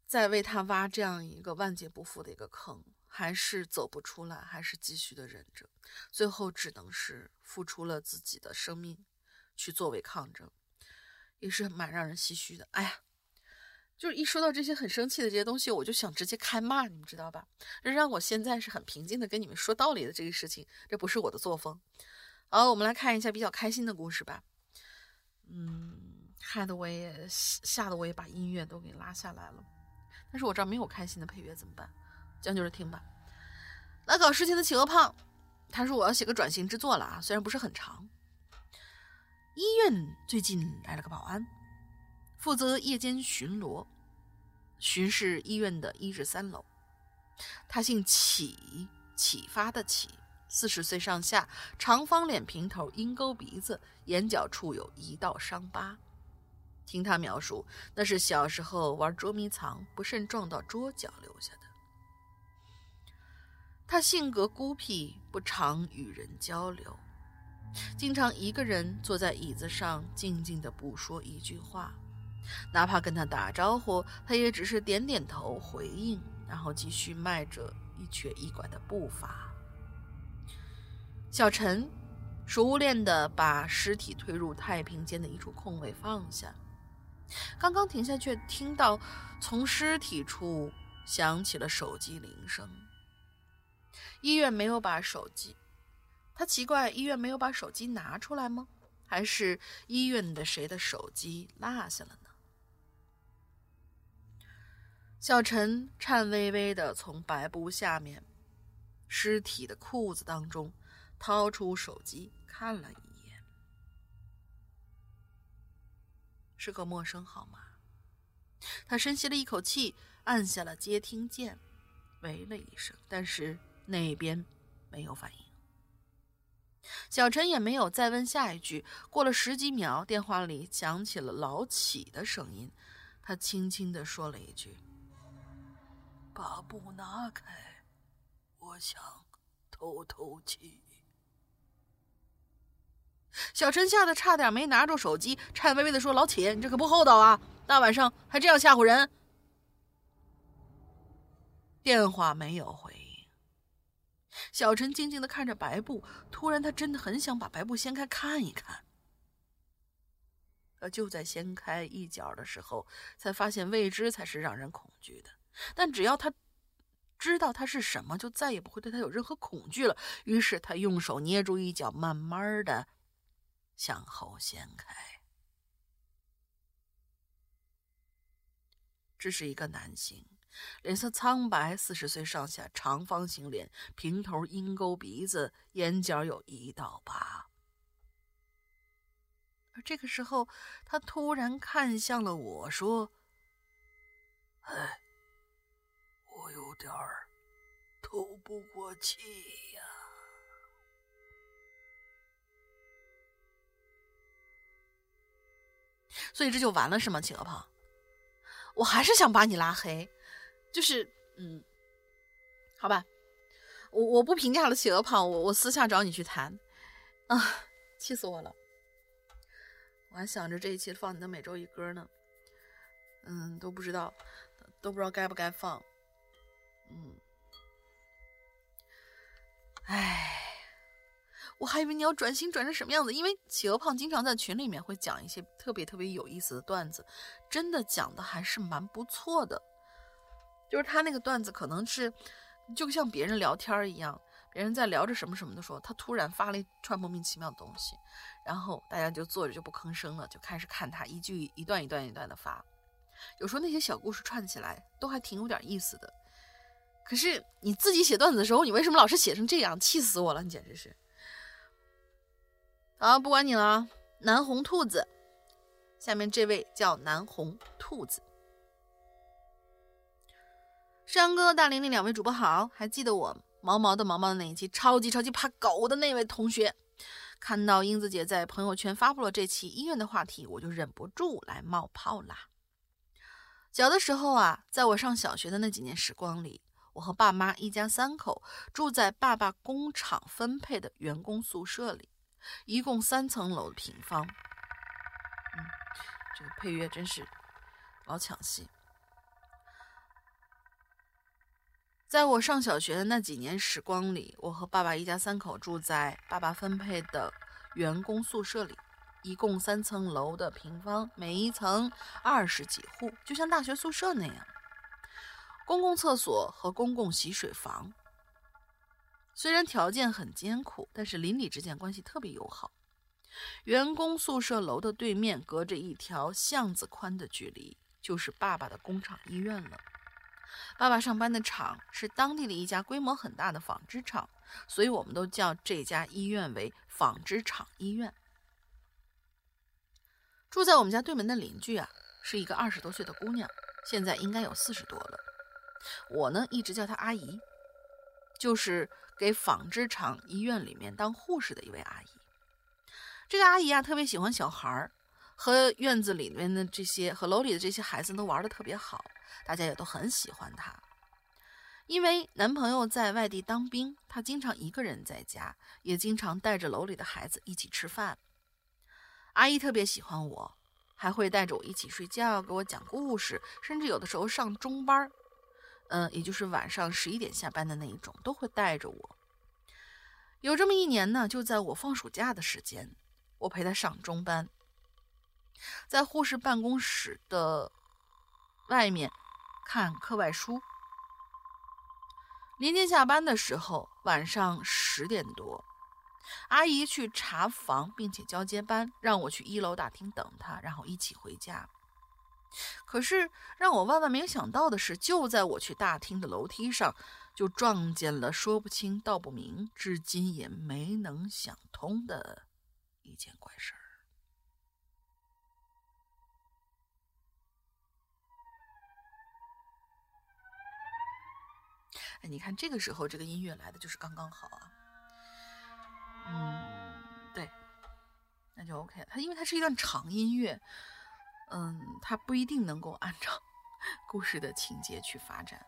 在为她挖这样一个万劫不复的一个坑，还是走不出来，还是继续的忍着，最后只能是付出了自己的生命。去作为抗争，也是蛮让人唏嘘的。哎呀，就是一说到这些很生气的这些东西，我就想直接开骂，你们知道吧？这让我现在是很平静的跟你们说道理的这个事情，这不是我的作风。好，我们来看一下比较开心的故事吧。嗯，害得我也吓得我也把音乐都给拉下来了。但是我这儿没有开心的配乐，怎么办？将就着听吧。来搞事情的企鹅胖，他说我要写个转型之作了啊，虽然不是很长。医院最近来了个保安，负责夜间巡逻，巡视医院的一至三楼。他姓启，启发的启，四十岁上下，长方脸平头，鹰钩鼻子，眼角处有一道伤疤。听他描述，那是小时候玩捉迷藏不慎撞到桌角留下的。他性格孤僻，不常与人交流。经常一个人坐在椅子上，静静的不说一句话，哪怕跟他打招呼，他也只是点点头回应，然后继续迈着一瘸一拐的步伐。小陈熟练地把尸体推入太平间的一处空位放下，刚刚停下，却听到从尸体处响起了手机铃声。医院没有把手机。他奇怪医院没有把手机拿出来吗？还是医院的谁的手机落下了呢？小陈颤巍巍地从白布下面尸体的裤子当中掏出手机看了一眼，是个陌生号码。他深吸了一口气，按下了接听键，喂了一声，但是那边没有反应。小陈也没有再问下一句。过了十几秒，电话里响起了老启的声音，他轻轻地说了一句：“把布拿开，我想透透气。”小陈吓得差点没拿住手机，颤巍巍地说：“老启，你这可不厚道啊！大晚上还这样吓唬人。”电话没有回。小陈静静的看着白布，突然他真的很想把白布掀开看一看。可就在掀开一角的时候，才发现未知才是让人恐惧的。但只要他知道它是什么，就再也不会对他有任何恐惧了。于是他用手捏住一角，慢慢的向后掀开。这是一个男性。脸色苍白，四十岁上下，长方形脸，平头，鹰钩鼻子，眼角有一道疤。而这个时候，他突然看向了我，说：“哎，我有点儿透不过气呀。”所以这就完了是吗，企鹅胖？我还是想把你拉黑。就是，嗯，好吧，我我不评价了，企鹅胖，我我私下找你去谈，啊，气死我了！我还想着这一期放你的每周一歌呢，嗯，都不知道，都不知道该不该放，嗯，唉，我还以为你要转型转成什么样子，因为企鹅胖经常在群里面会讲一些特别特别有意思的段子，真的讲的还是蛮不错的。就是他那个段子，可能是就像别人聊天一样，别人在聊着什么什么的时候，他突然发了一串莫名其妙的东西，然后大家就坐着就不吭声了，就开始看他一句一段一段一段的发。有时候那些小故事串起来都还挺有点意思的。可是你自己写段子的时候，你为什么老是写成这样？气死我了！你简直是。好，不管你了，南红兔子。下面这位叫南红兔子。山哥、大玲玲两位主播好，还记得我毛毛的毛毛的那一期超级超级怕狗的那位同学？看到英子姐在朋友圈发布了这期医院的话题，我就忍不住来冒泡啦。小的时候啊，在我上小学的那几年时光里，我和爸妈一家三口住在爸爸工厂分配的员工宿舍里，一共三层楼的平方。嗯，这个配乐真是老抢戏。在我上小学的那几年时光里，我和爸爸一家三口住在爸爸分配的员工宿舍里，一共三层楼的平方，每一层二十几户，就像大学宿舍那样，公共厕所和公共洗水房。虽然条件很艰苦，但是邻里之间关系特别友好。员工宿舍楼的对面，隔着一条巷子宽的距离，就是爸爸的工厂医院了。爸爸上班的厂是当地的一家规模很大的纺织厂，所以我们都叫这家医院为纺织厂医院。住在我们家对门的邻居啊，是一个二十多岁的姑娘，现在应该有四十多了。我呢，一直叫她阿姨，就是给纺织厂医院里面当护士的一位阿姨。这个阿姨啊，特别喜欢小孩儿。和院子里面的这些，和楼里的这些孩子都玩的特别好，大家也都很喜欢她。因为男朋友在外地当兵，她经常一个人在家，也经常带着楼里的孩子一起吃饭。阿姨特别喜欢我，还会带着我一起睡觉，给我讲故事，甚至有的时候上中班，嗯，也就是晚上十一点下班的那一种，都会带着我。有这么一年呢，就在我放暑假的时间，我陪她上中班。在护士办公室的外面看课外书。临近下班的时候，晚上十点多，阿姨去查房并且交接班，让我去一楼大厅等她，然后一起回家。可是让我万万没有想到的是，就在我去大厅的楼梯上，就撞见了说不清道不明、至今也没能想通的一件怪事。哎，你看这个时候这个音乐来的就是刚刚好啊。嗯，对，那就 OK。它因为它是一段长音乐，嗯，它不一定能够按照 故事的情节去发展。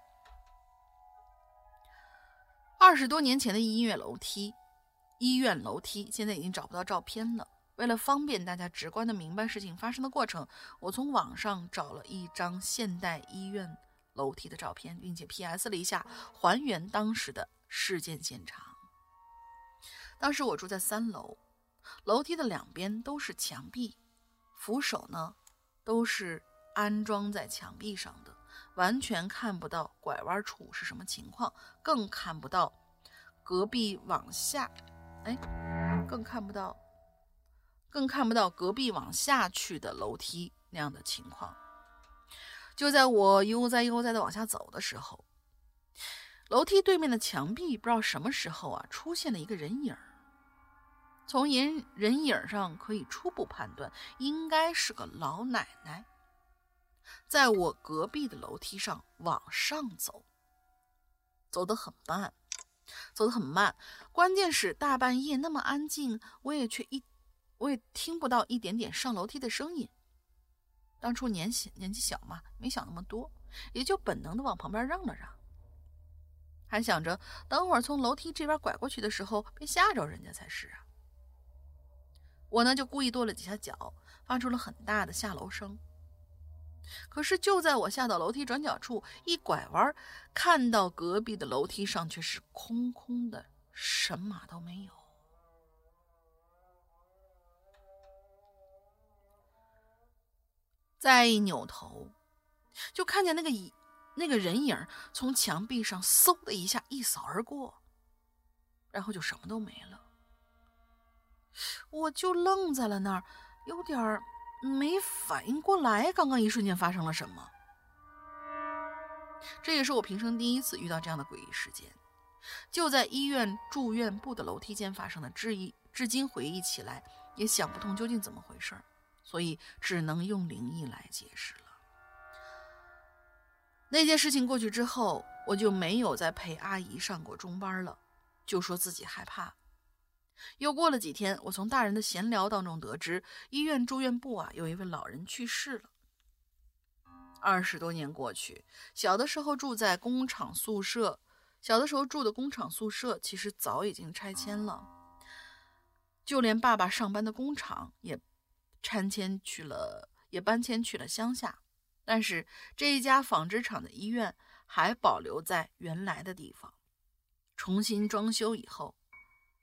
二十多年前的音乐楼梯，医院楼梯，现在已经找不到照片了。为了方便大家直观的明白事情发生的过程，我从网上找了一张现代医院。楼梯的照片，并且 P.S. 了一下，还原当时的事件现场。当时我住在三楼，楼梯的两边都是墙壁，扶手呢都是安装在墙壁上的，完全看不到拐弯处是什么情况，更看不到隔壁往下，哎，更看不到，更看不到隔壁往下去的楼梯那样的情况。就在我悠哉悠哉的往下走的时候，楼梯对面的墙壁不知道什么时候啊出现了一个人影从人人影上可以初步判断，应该是个老奶奶，在我隔壁的楼梯上往上走，走得很慢，走得很慢。关键是大半夜那么安静，我也却一我也听不到一点点上楼梯的声音。当初年小年纪小嘛，没想那么多，也就本能的往旁边让了让，还想着等会儿从楼梯这边拐过去的时候别吓着人家才是啊。我呢就故意跺了几下脚，发出了很大的下楼声。可是就在我下到楼梯转角处一拐弯，看到隔壁的楼梯上却是空空的，什么都没有。再一扭头，就看见那个影，那个人影从墙壁上嗖的一下一扫而过，然后就什么都没了。我就愣在了那儿，有点没反应过来，刚刚一瞬间发生了什么。这也是我平生第一次遇到这样的诡异事件，就在医院住院部的楼梯间发生的，至一至今回忆起来也想不通究竟怎么回事儿。所以只能用灵异来解释了。那件事情过去之后，我就没有再陪阿姨上过中班了，就说自己害怕。又过了几天，我从大人的闲聊当中得知，医院住院部啊有一位老人去世了。二十多年过去，小的时候住在工厂宿舍，小的时候住的工厂宿舍其实早已经拆迁了，就连爸爸上班的工厂也拆迁去了，也搬迁去了乡下。但是这一家纺织厂的医院还保留在原来的地方，重新装修以后。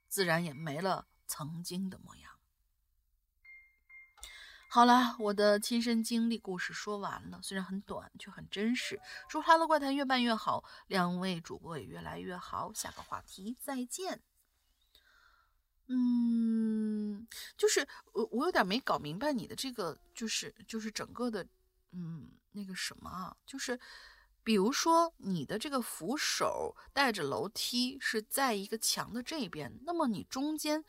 自然也没了曾经的模样。好了，我的亲身经历故事说完了，虽然很短，却很真实。祝《哈喽怪谈》越办越好，两位主播也越来越好。下个话题再见。嗯，就是我，我有点没搞明白你的这个，就是就是整个的，嗯，那个什么啊，就是。比如说，你的这个扶手带着楼梯是在一个墙的这边，那么你中间，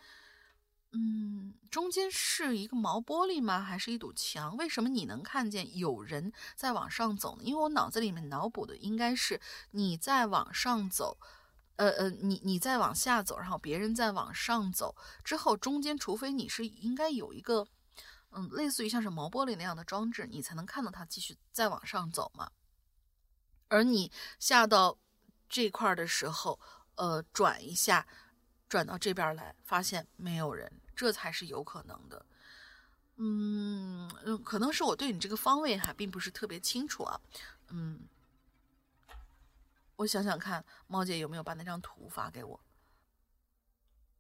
嗯，中间是一个毛玻璃吗？还是一堵墙？为什么你能看见有人在往上走呢？因为我脑子里面脑补的应该是你在往上走，呃呃，你你再往下走，然后别人再往上走之后，中间除非你是应该有一个，嗯，类似于像是毛玻璃那样的装置，你才能看到他继续再往上走嘛。而你下到这块的时候，呃，转一下，转到这边来，发现没有人，这才是有可能的。嗯嗯，可能是我对你这个方位还并不是特别清楚啊。嗯，我想想看，猫姐有没有把那张图发给我？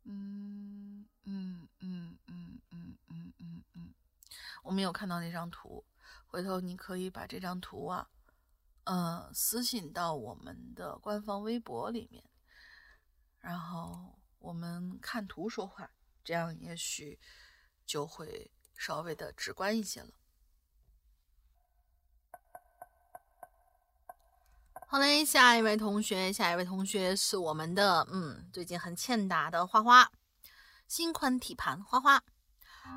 嗯嗯嗯嗯嗯嗯嗯嗯，我没有看到那张图，回头你可以把这张图啊。呃，私信到我们的官方微博里面，然后我们看图说话，这样也许就会稍微的直观一些了。好嘞，下一位同学，下一位同学是我们的，嗯，最近很欠打的花花，新款体盘花花。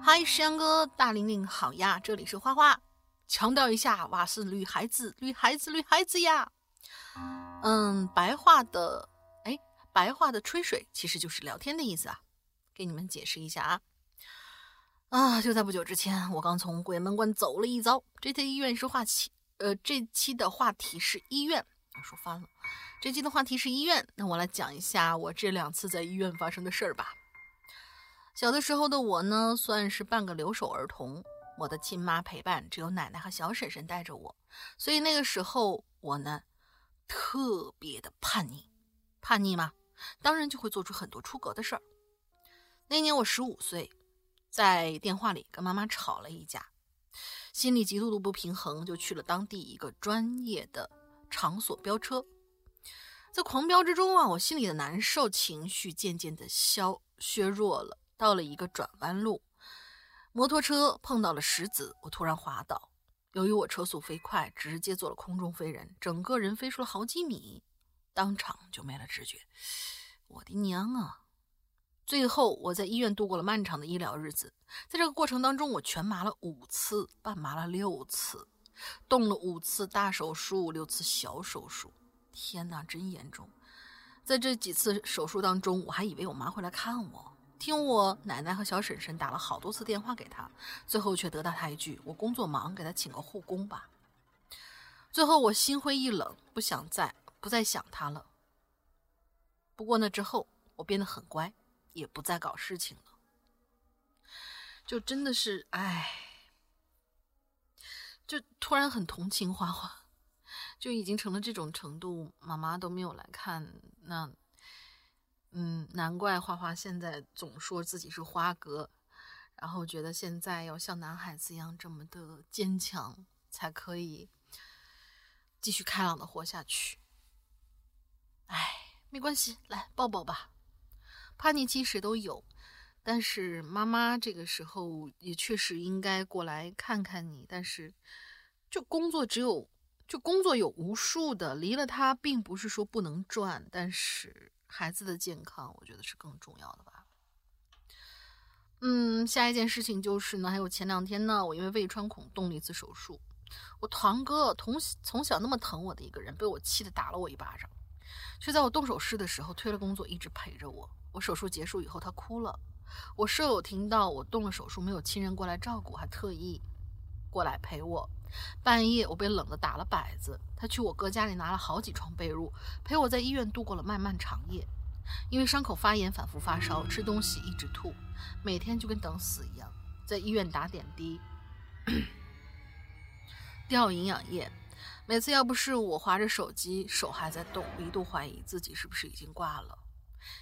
嗨，石阳哥，大玲玲好呀，这里是花花。强调一下，哇，是女孩子，女孩子，女孩子呀。嗯，白话的，哎，白话的吹水其实就是聊天的意思啊。给你们解释一下啊。啊，就在不久之前，我刚从鬼门关走了一遭。这期医院是话题，呃，这期的话题是医院。说翻了，这期的话题是医院。那我来讲一下我这两次在医院发生的事儿吧。小的时候的我呢，算是半个留守儿童。我的亲妈陪伴，只有奶奶和小婶婶带着我，所以那个时候我呢特别的叛逆，叛逆嘛，当然就会做出很多出格的事儿。那年我十五岁，在电话里跟妈妈吵了一架，心里极度的不平衡，就去了当地一个专业的场所飙车。在狂飙之中啊，我心里的难受情绪渐渐的消削弱了。到了一个转弯路。摩托车碰到了石子，我突然滑倒。由于我车速飞快，直接做了空中飞人，整个人飞出了好几米，当场就没了知觉。我的娘啊！最后我在医院度过了漫长的医疗日子。在这个过程当中，我全麻了五次，半麻了六次，动了五次大手术，六次小手术。天哪，真严重！在这几次手术当中，我还以为我妈会来看我。听我奶奶和小婶婶打了好多次电话给她，最后却得到她一句：“我工作忙，给她请个护工吧。”最后我心灰意冷，不想再不再想她了。不过那之后我变得很乖，也不再搞事情了。就真的是唉，就突然很同情花花，就已经成了这种程度，妈妈都没有来看那。嗯，难怪花花现在总说自己是花哥，然后觉得现在要像男孩子一样这么的坚强，才可以继续开朗的活下去。哎，没关系，来抱抱吧。叛逆期谁都有，但是妈妈这个时候也确实应该过来看看你。但是，就工作只有，就工作有无数的，离了他并不是说不能赚，但是。孩子的健康，我觉得是更重要的吧。嗯，下一件事情就是呢，还有前两天呢，我因为胃穿孔动了一次手术。我堂哥从从小那么疼我的一个人，被我气得打了我一巴掌，却在我动手术的时候推了工作，一直陪着我。我手术结束以后，他哭了。我舍友听到我动了手术，没有亲人过来照顾，还特意过来陪我。半夜我被冷的打了摆子，他去我哥家里拿了好几床被褥，陪我在医院度过了漫漫长夜。因为伤口发炎，反复发烧，吃东西一直吐，每天就跟等死一样，在医院打点滴，吊营养液。每次要不是我划着手机，手还在动，我一度怀疑自己是不是已经挂了。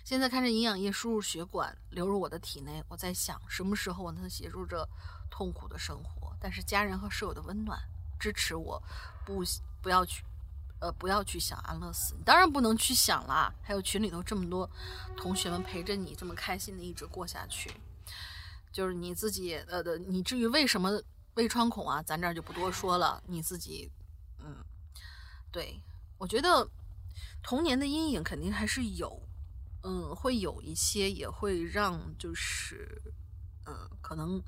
现在看着营养液输入血管流入我的体内，我在想什么时候我能协助这痛苦的生活？但是家人和舍友的温暖支持我，不不要去，呃，不要去想安乐死。你当然不能去想啦。还有群里头这么多同学们陪着你，这么开心的一直过下去，就是你自己呃的。你至于为什么胃穿孔啊？咱这儿就不多说了。你自己，嗯，对我觉得童年的阴影肯定还是有。嗯，会有一些也会让就是，嗯，可能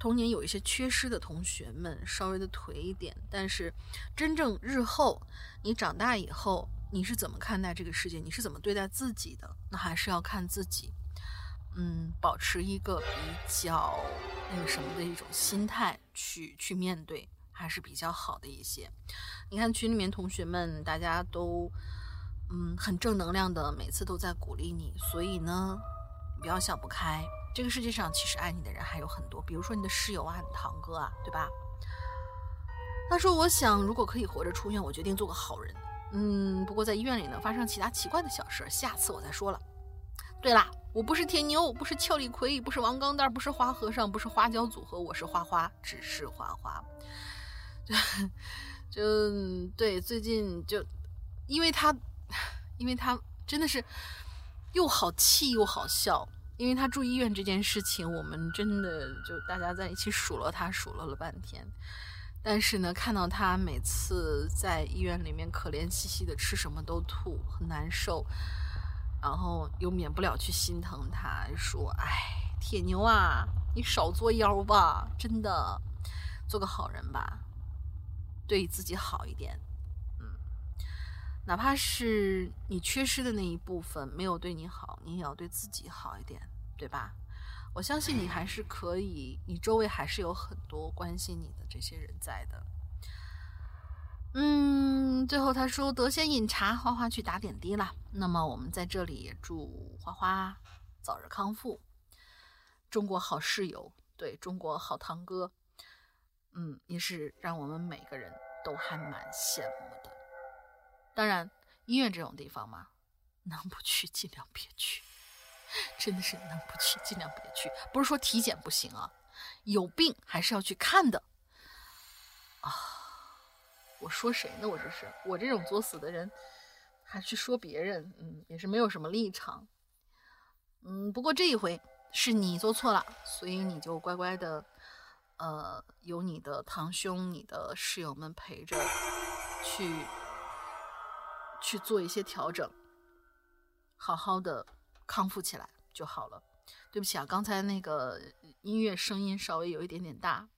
童年有一些缺失的同学们稍微的颓一点，但是真正日后你长大以后，你是怎么看待这个世界？你是怎么对待自己的？那还是要看自己。嗯，保持一个比较那个什么的一种心态去去面对，还是比较好的一些。你看群里面同学们，大家都。嗯，很正能量的，每次都在鼓励你，所以呢，不要想不开。这个世界上其实爱你的人还有很多，比如说你的室友啊，你堂哥啊，对吧？他说：“我想，如果可以活着出院，我决定做个好人。”嗯，不过在医院里呢，发生其他奇怪的小事，下次我再说了。对啦，我不是铁牛，不是俏李逵，不是王钢蛋，不是花和尚，不是花椒组合，我是花花，只是花花。就对，最近就因为他。因为他真的是又好气又好笑，因为他住医院这件事情，我们真的就大家在一起数落他，数落了半天。但是呢，看到他每次在医院里面可怜兮兮的，吃什么都吐，很难受，然后又免不了去心疼他，说：“哎，铁牛啊，你少作妖吧，真的，做个好人吧，对自己好一点。”哪怕是你缺失的那一部分没有对你好，你也要对自己好一点，对吧？我相信你还是可以，你周围还是有很多关心你的这些人在的。嗯，最后他说得先饮茶，花花去打点滴了。那么我们在这里也祝花花早日康复。中国好室友，对中国好堂哥，嗯，也是让我们每个人都还蛮羡慕。当然，医院这种地方嘛，能不去尽量别去，真的是能不去尽量别去。不是说体检不行啊，有病还是要去看的啊。我说谁呢？我这是我这种作死的人，还去说别人，嗯，也是没有什么立场。嗯，不过这一回是你做错了，所以你就乖乖的，呃，有你的堂兄、你的室友们陪着去。去做一些调整，好好的康复起来就好了。对不起啊，刚才那个音乐声音稍微有一点点大，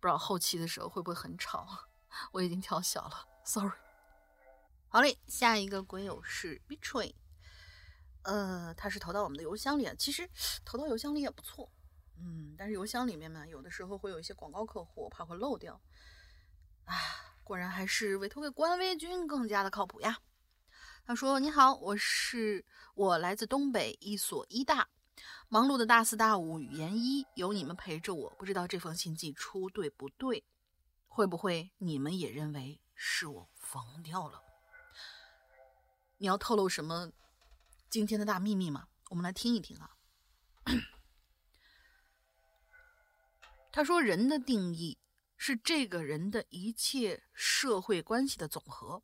不知道后期的时候会不会很吵。我已经调小了，sorry。好嘞，下一个鬼友是 Betray，呃，他是投到我们的邮箱里，其实投到邮箱里也不错，嗯，但是邮箱里面呢，有的时候会有一些广告客户，怕会漏掉。啊，果然还是委托给官微君更加的靠谱呀。他说：“你好，我是我来自东北一所医大，忙碌的大四大五语言一，有你们陪着我，不知道这封信寄出对不对？会不会你们也认为是我疯掉了？你要透露什么惊天的大秘密吗？我们来听一听啊。他说：人的定义是这个人的一切社会关系的总和。”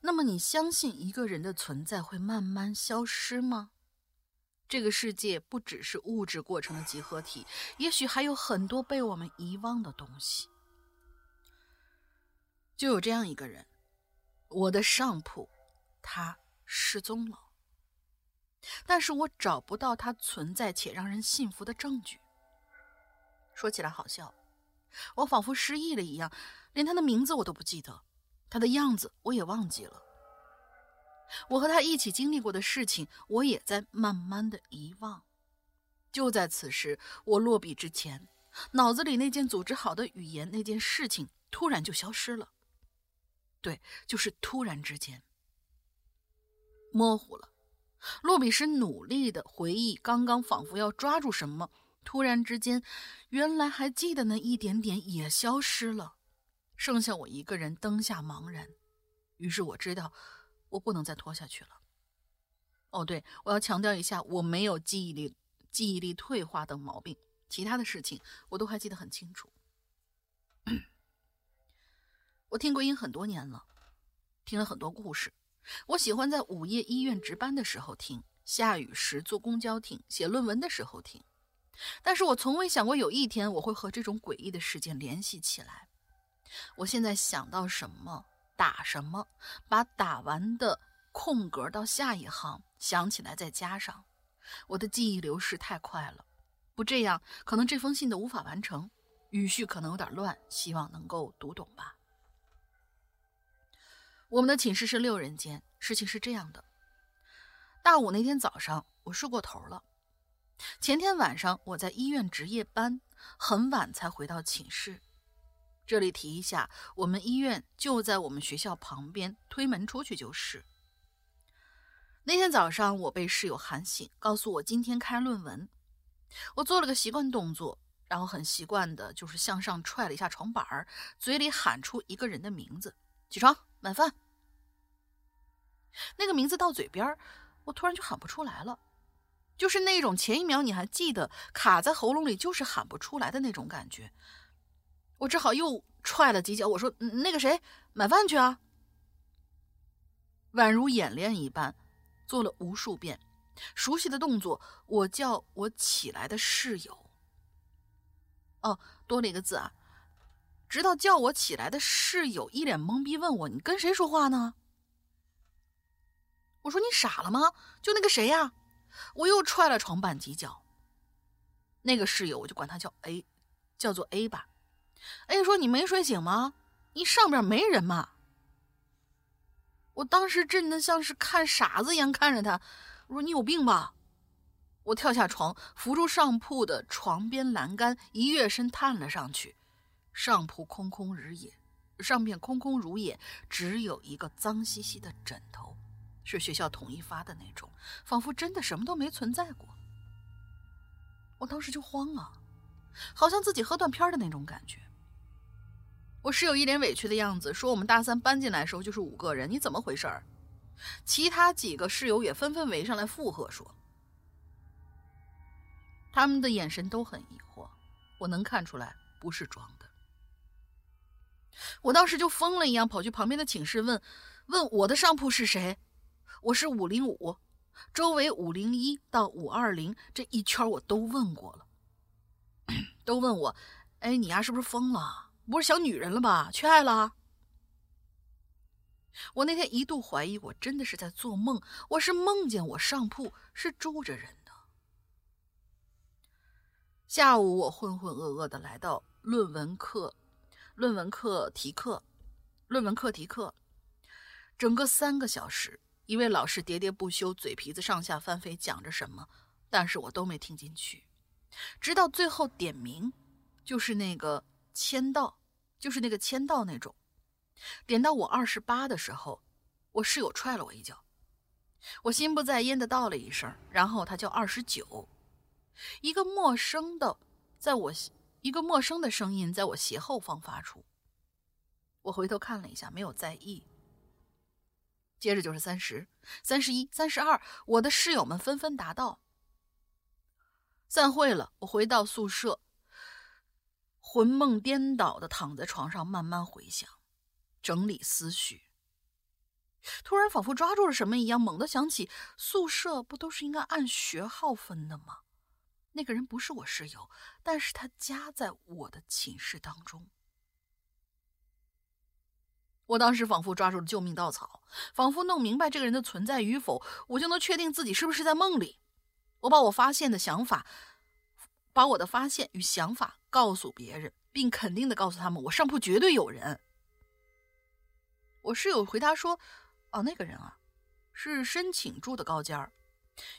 那么，你相信一个人的存在会慢慢消失吗？这个世界不只是物质过程的集合体，也许还有很多被我们遗忘的东西。就有这样一个人，我的上铺，他失踪了，但是我找不到他存在且让人信服的证据。说起来好笑，我仿佛失忆了一样。连他的名字我都不记得，他的样子我也忘记了。我和他一起经历过的事情，我也在慢慢的遗忘。就在此时，我落笔之前，脑子里那件组织好的语言，那件事情突然就消失了。对，就是突然之间，模糊了。落笔时努力的回忆，刚刚仿佛要抓住什么，突然之间，原来还记得那一点点也消失了，剩下我一个人灯下茫然。于是我知道。我不能再拖下去了。哦，对，我要强调一下，我没有记忆力、记忆力退化等毛病，其他的事情我都还记得很清楚。我听鬼影很多年了，听了很多故事。我喜欢在午夜医院值班的时候听，下雨时坐公交听，写论文的时候听。但是我从未想过有一天我会和这种诡异的事件联系起来。我现在想到什么？打什么？把打完的空格到下一行想起来再加上。我的记忆流逝太快了，不这样可能这封信都无法完成。语序可能有点乱，希望能够读懂吧。我们的寝室是六人间，事情是这样的：大五那天早上，我睡过头了。前天晚上我在医院值夜班，很晚才回到寝室。这里提一下，我们医院就在我们学校旁边，推门出去就是。那天早上，我被室友喊醒，告诉我今天开论文。我做了个习惯动作，然后很习惯的就是向上踹了一下床板儿，嘴里喊出一个人的名字：“起床，晚饭。”那个名字到嘴边我突然就喊不出来了，就是那种前一秒你还记得卡在喉咙里，就是喊不出来的那种感觉。我只好又踹了几脚，我说：“那个谁，买饭去啊！”宛如演练一般，做了无数遍熟悉的动作。我叫我起来的室友，哦，多了一个字啊！直到叫我起来的室友一脸懵逼，问我：“你跟谁说话呢？”我说：“你傻了吗？就那个谁呀！”我又踹了床板几脚。那个室友，我就管他叫 A，叫做 A 吧。A 说：“你没睡醒吗？你上边没人吗？”我当时真的像是看傻子一样看着他。我说：“你有病吧？”我跳下床，扶住上铺的床边栏杆，一跃身探了上去。上铺空空如也，上面空空如也，只有一个脏兮兮的枕头，是学校统一发的那种，仿佛真的什么都没存在过。我当时就慌了，好像自己喝断片的那种感觉。我室友一脸委屈的样子，说：“我们大三搬进来的时候就是五个人，你怎么回事儿？”其他几个室友也纷纷围上来附和说：“他们的眼神都很疑惑，我能看出来不是装的。”我当时就疯了一样跑去旁边的寝室问：“问我的上铺是谁？我是五零五，周围五零一到五二零这一圈我都问过了，都问我：哎，你丫是不是疯了？”不是小女人了吧？缺爱了？我那天一度怀疑，我真的是在做梦。我是梦见我上铺是住着人的。下午我浑浑噩噩的来到论文课，论文课题课，论文课题课，整个三个小时，一位老师喋喋不休，嘴皮子上下翻飞，讲着什么，但是我都没听进去。直到最后点名，就是那个。签到，就是那个签到那种。点到我二十八的时候，我室友踹了我一脚，我心不在焉的道了一声，然后他叫二十九，一个陌生的，在我一个陌生的声音在我斜后方发出。我回头看了一下，没有在意。接着就是三十三十一、三十二，我的室友们纷纷答道。散会了，我回到宿舍。魂梦颠倒的躺在床上，慢慢回想，整理思绪。突然，仿佛抓住了什么一样，猛地想起：宿舍不都是应该按学号分的吗？那个人不是我室友，但是他夹在我的寝室当中。我当时仿佛抓住了救命稻草，仿佛弄明白这个人的存在与否，我就能确定自己是不是在梦里。我把我发现的想法。把我的发现与想法告诉别人，并肯定的告诉他们，我上铺绝对有人。我室友回答说：“哦，那个人啊，是申请住的高间儿，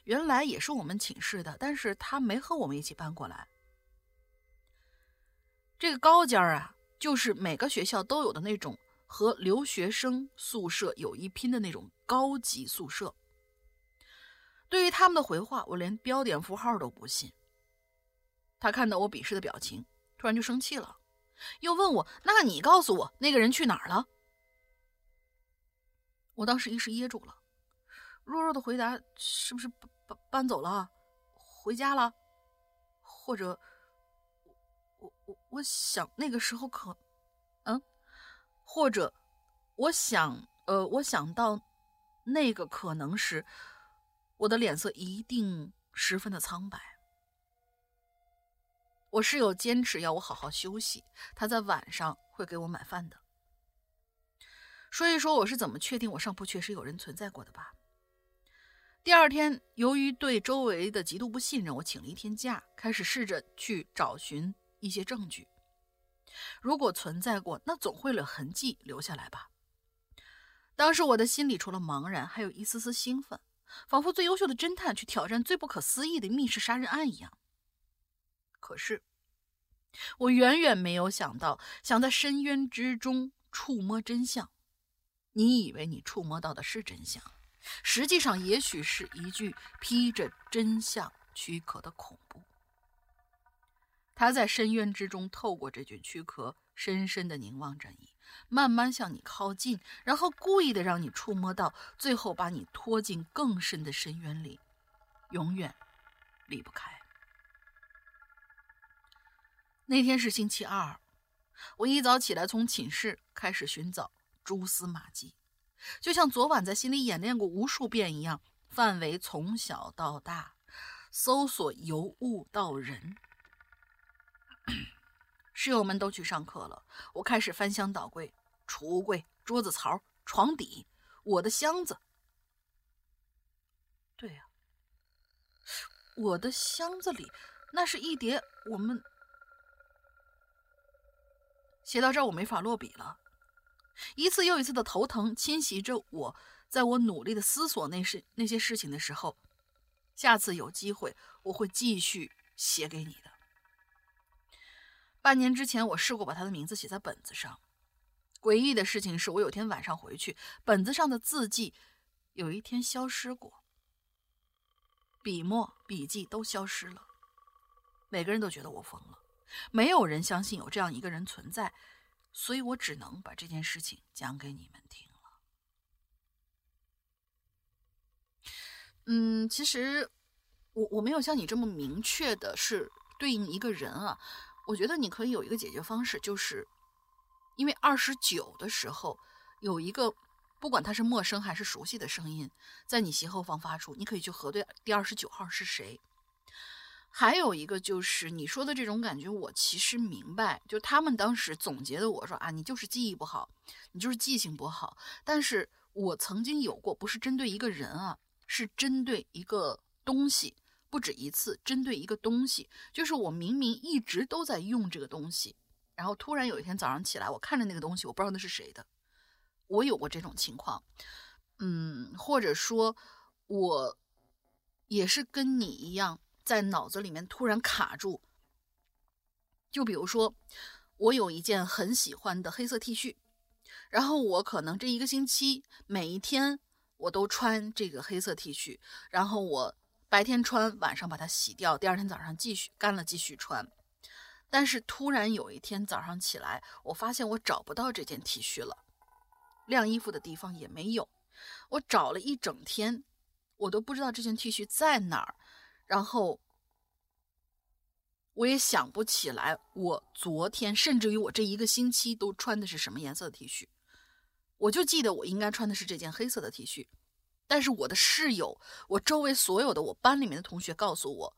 原来也是我们寝室的，但是他没和我们一起搬过来。这个高间儿啊，就是每个学校都有的那种和留学生宿舍有一拼的那种高级宿舍。对于他们的回话，我连标点符号都不信。他看到我鄙视的表情，突然就生气了，又问我：那你告诉我，那个人去哪儿了？”我当时一时噎住了，弱弱的回答：“是不是搬搬走了，回家了？或者，我我我想那个时候可，嗯，或者，我想，呃，我想到那个可能时，我的脸色一定十分的苍白。我室友坚持要我好好休息，他在晚上会给我买饭的。”说一说我是怎么确定我上铺确实有人存在过的吧。第二天，由于对周围的极度不信任，我请了一天假，开始试着去找寻一些证据。如果存在过，那总会有痕迹留下来吧。当时我的心里除了茫然，还有一丝丝兴奋，仿佛最优秀的侦探去挑战最不可思议的密室杀人案一样。可是，我远远没有想到，想在深渊之中触摸真相。你以为你触摸到的是真相，实际上也许是一具披着真相躯壳的恐怖。他在深渊之中，透过这具躯壳，深深的凝望着你，慢慢向你靠近，然后故意的让你触摸到，最后把你拖进更深的深渊里，永远离不开。那天是星期二，我一早起来，从寝室开始寻找。蛛丝马迹，就像昨晚在心里演练过无数遍一样，范围从小到大，搜索由物到人。室友们都去上课了，我开始翻箱倒柜，储物柜、桌子槽、床底，我的箱子。对呀，我的箱子里那是一叠我们。写到这儿，我没法落笔了。一次又一次的头疼侵袭着我，在我努力的思索那事那些事情的时候，下次有机会我会继续写给你的。半年之前，我试过把他的名字写在本子上。诡异的事情是我有天晚上回去，本子上的字迹有一天消失过，笔墨笔记都消失了。每个人都觉得我疯了，没有人相信有这样一个人存在。所以我只能把这件事情讲给你们听了。嗯，其实我我没有像你这么明确的是对应一个人啊。我觉得你可以有一个解决方式，就是因为二十九的时候有一个，不管他是陌生还是熟悉的声音，在你斜后方发出，你可以去核对第二十九号是谁。还有一个就是你说的这种感觉，我其实明白。就他们当时总结的我说啊，你就是记忆不好，你就是记性不好。但是我曾经有过，不是针对一个人啊，是针对一个东西，不止一次，针对一个东西。就是我明明一直都在用这个东西，然后突然有一天早上起来，我看着那个东西，我不知道那是谁的。我有过这种情况，嗯，或者说，我也是跟你一样。在脑子里面突然卡住，就比如说，我有一件很喜欢的黑色 T 恤，然后我可能这一个星期每一天我都穿这个黑色 T 恤，然后我白天穿，晚上把它洗掉，第二天早上继续干了继续穿。但是突然有一天早上起来，我发现我找不到这件 T 恤了，晾衣服的地方也没有，我找了一整天，我都不知道这件 T 恤在哪儿。然后，我也想不起来，我昨天甚至于我这一个星期都穿的是什么颜色的 T 恤，我就记得我应该穿的是这件黑色的 T 恤，但是我的室友，我周围所有的我班里面的同学告诉我，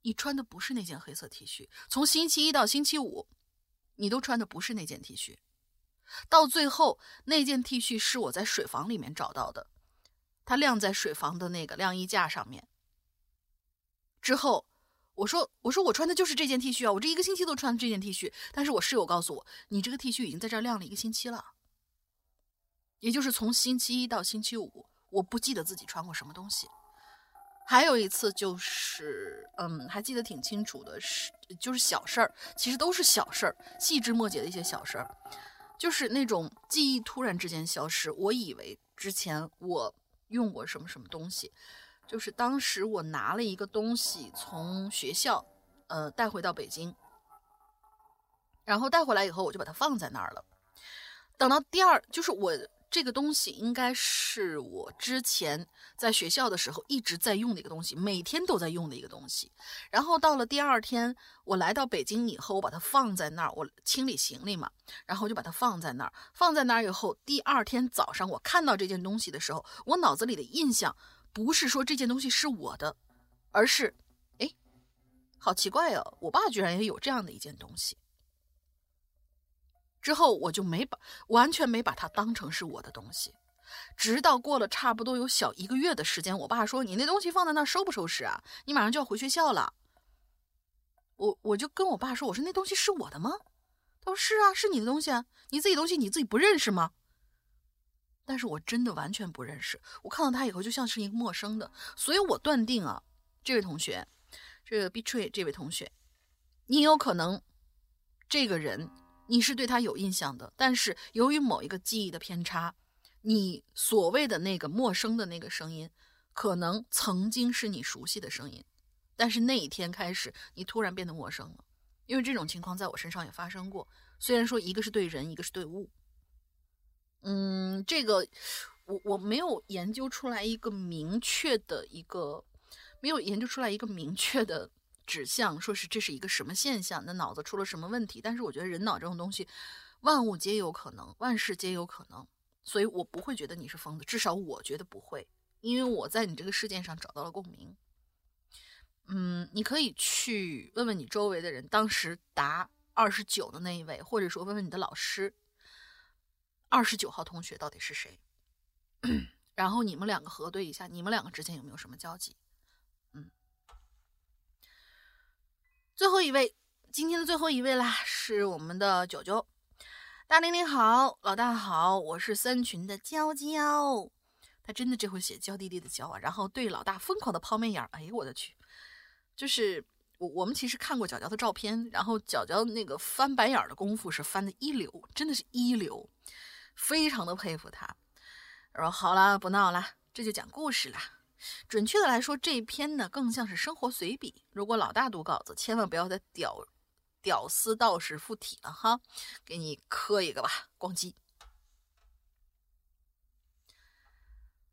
你穿的不是那件黑色 T 恤，从星期一到星期五，你都穿的不是那件 T 恤，到最后那件 T 恤是我在水房里面找到的，它晾在水房的那个晾衣架上面。之后，我说我说我穿的就是这件 T 恤啊，我这一个星期都穿这件 T 恤。但是我室友告诉我，你这个 T 恤已经在这儿晾了一个星期了，也就是从星期一到星期五，我不记得自己穿过什么东西。还有一次就是，嗯，还记得挺清楚的，是就是小事儿，其实都是小事儿，细枝末节的一些小事儿，就是那种记忆突然之间消失。我以为之前我用过什么什么东西。就是当时我拿了一个东西从学校，呃，带回到北京，然后带回来以后，我就把它放在那儿了。等到第二，就是我这个东西应该是我之前在学校的时候一直在用的一个东西，每天都在用的一个东西。然后到了第二天，我来到北京以后，我把它放在那儿，我清理行李嘛，然后就把它放在那儿。放在那儿以后，第二天早上我看到这件东西的时候，我脑子里的印象。不是说这件东西是我的，而是，哎，好奇怪哦，我爸居然也有这样的一件东西。之后我就没把完全没把它当成是我的东西，直到过了差不多有小一个月的时间，我爸说：“你那东西放在那收不收拾啊？你马上就要回学校了。”我我就跟我爸说：“我说那东西是我的吗？”他说：“是啊，是你的东西啊，你自己东西你自己不认识吗？”但是我真的完全不认识，我看到他以后就像是一个陌生的，所以我断定啊，这位同学，这个 betray 这位同学，你有可能这个人你是对他有印象的，但是由于某一个记忆的偏差，你所谓的那个陌生的那个声音，可能曾经是你熟悉的声音，但是那一天开始你突然变得陌生了，因为这种情况在我身上也发生过，虽然说一个是对人，一个是对物。嗯，这个我我没有研究出来一个明确的一个，没有研究出来一个明确的指向，说是这是一个什么现象，那脑子出了什么问题？但是我觉得人脑这种东西，万物皆有可能，万事皆有可能，所以我不会觉得你是疯子，至少我觉得不会，因为我在你这个事件上找到了共鸣。嗯，你可以去问问你周围的人，当时答二十九的那一位，或者说问问你的老师。二十九号同学到底是谁？然后你们两个核对一下，你们两个之间有没有什么交集？嗯，最后一位，今天的最后一位啦，是我们的九九。大玲玲好，老大好，我是三群的娇娇。他真的这回写娇滴滴的娇啊，然后对老大疯狂的抛媚眼。哎呦我的去，就是我我们其实看过角角的照片，然后角角那个翻白眼的功夫是翻的一流，真的是一流。非常的佩服他，然后好了，不闹了，这就讲故事了。准确的来说，这篇呢更像是生活随笔。如果老大读稿子，千万不要再屌屌丝道士附体了哈，给你磕一个吧，咣叽。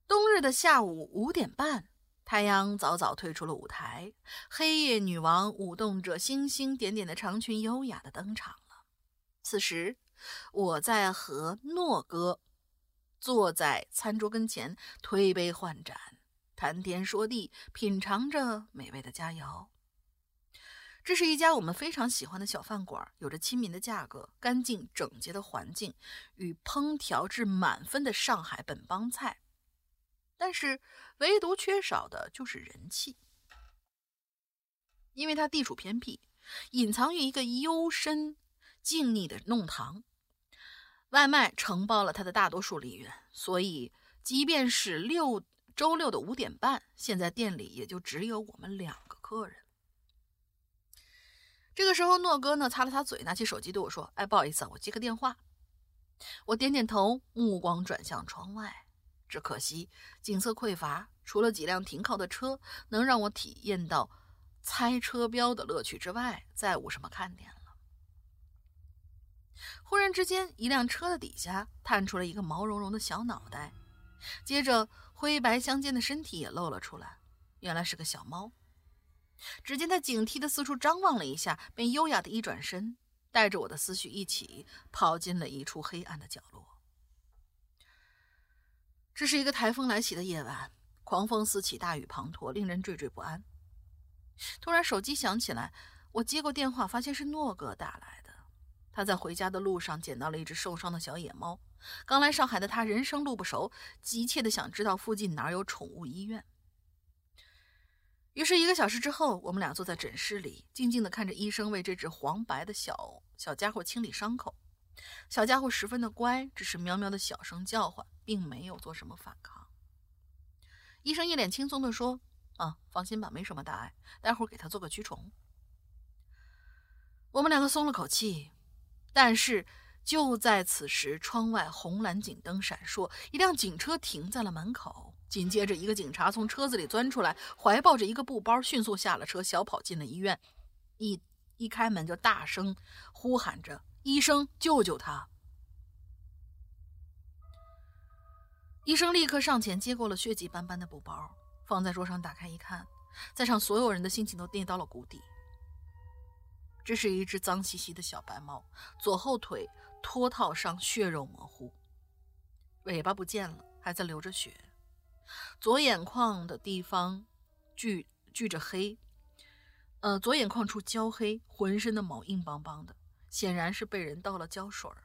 冬日的下午五点半，太阳早早退出了舞台，黑夜女王舞动着星星点点的长裙，优雅的登场了。此时。我在和诺哥坐在餐桌跟前，推杯换盏，谈天说地，品尝着美味的佳肴。这是一家我们非常喜欢的小饭馆，有着亲民的价格、干净整洁的环境与烹调至满分的上海本帮菜，但是唯独缺少的就是人气，因为它地处偏僻，隐藏于一个幽深静谧的弄堂。外卖承包了他的大多数利润，所以即便是六周六的五点半，现在店里也就只有我们两个客人。这个时候，诺哥呢擦了擦嘴，拿起手机对我说：“哎，不好意思啊，我接个电话。”我点点头，目光转向窗外。只可惜景色匮乏，除了几辆停靠的车能让我体验到猜车标的乐趣之外，再无什么看点了。忽然之间，一辆车的底下探出了一个毛茸茸的小脑袋，接着灰白相间的身体也露了出来，原来是个小猫。只见他警惕地四处张望了一下，便优雅地一转身，带着我的思绪一起跑进了一处黑暗的角落。这是一个台风来袭的夜晚，狂风四起，大雨滂沱，令人惴惴不安。突然，手机响起来，我接过电话，发现是诺哥打来的。他在回家的路上捡到了一只受伤的小野猫。刚来上海的他人生路不熟，急切的想知道附近哪有宠物医院。于是，一个小时之后，我们俩坐在诊室里，静静地看着医生为这只黄白的小小家伙清理伤口。小家伙十分的乖，只是喵喵的小声叫唤，并没有做什么反抗。医生一脸轻松地说：“啊，放心吧，没什么大碍，待会儿给他做个驱虫。”我们两个松了口气，但是就在此时，窗外红蓝警灯闪烁，一辆警车停在了门口。紧接着，一个警察从车子里钻出来，怀抱着一个布包，迅速下了车，小跑进了医院。一一开门就大声呼喊着：“医生，救救他！”医生立刻上前接过了血迹斑斑的布包，放在桌上，打开一看，在场所有人的心情都跌到了谷底。这是一只脏兮兮的小白猫，左后腿脱套上血肉模糊，尾巴不见了，还在流着血。左眼眶的地方聚聚着黑，呃，左眼眶处焦黑，浑身的毛硬邦邦的，显然是被人倒了胶水儿。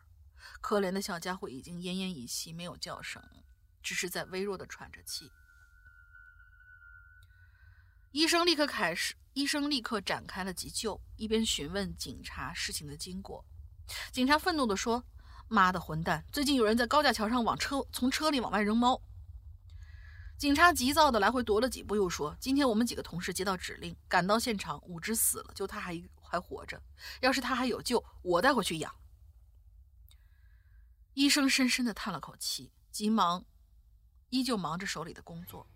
可怜的小家伙已经奄奄一息，没有叫声，只是在微弱的喘着气。医生立刻开始。医生立刻展开了急救，一边询问警察事情的经过。警察愤怒地说：“妈的混蛋！最近有人在高架桥上往车从车里往外扔猫。”警察急躁地来回踱了几步，又说：“今天我们几个同事接到指令，赶到现场，五只死了，就他还还活着。要是他还有救，我带回去养。”医生深深地叹了口气，急忙，依旧忙着手里的工作。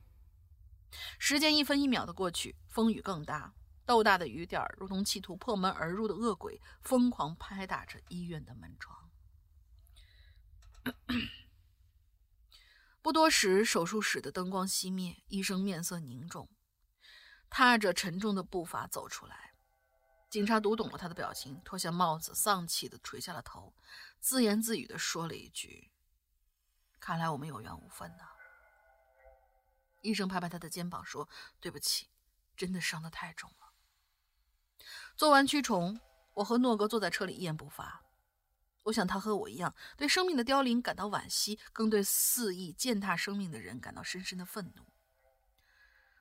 时间一分一秒的过去，风雨更大，豆大的雨点如同企图破门而入的恶鬼，疯狂拍打着医院的门窗。不多时，手术室的灯光熄灭，医生面色凝重，踏着沉重的步伐走出来。警察读懂了他的表情，脱下帽子，丧气地垂下了头，自言自语地说了一句：“看来我们有缘无分呐。”医生拍拍他的肩膀说：“对不起，真的伤得太重了。”做完驱虫，我和诺哥坐在车里一言不发。我想他和我一样，对生命的凋零感到惋惜，更对肆意践踏生命的人感到深深的愤怒。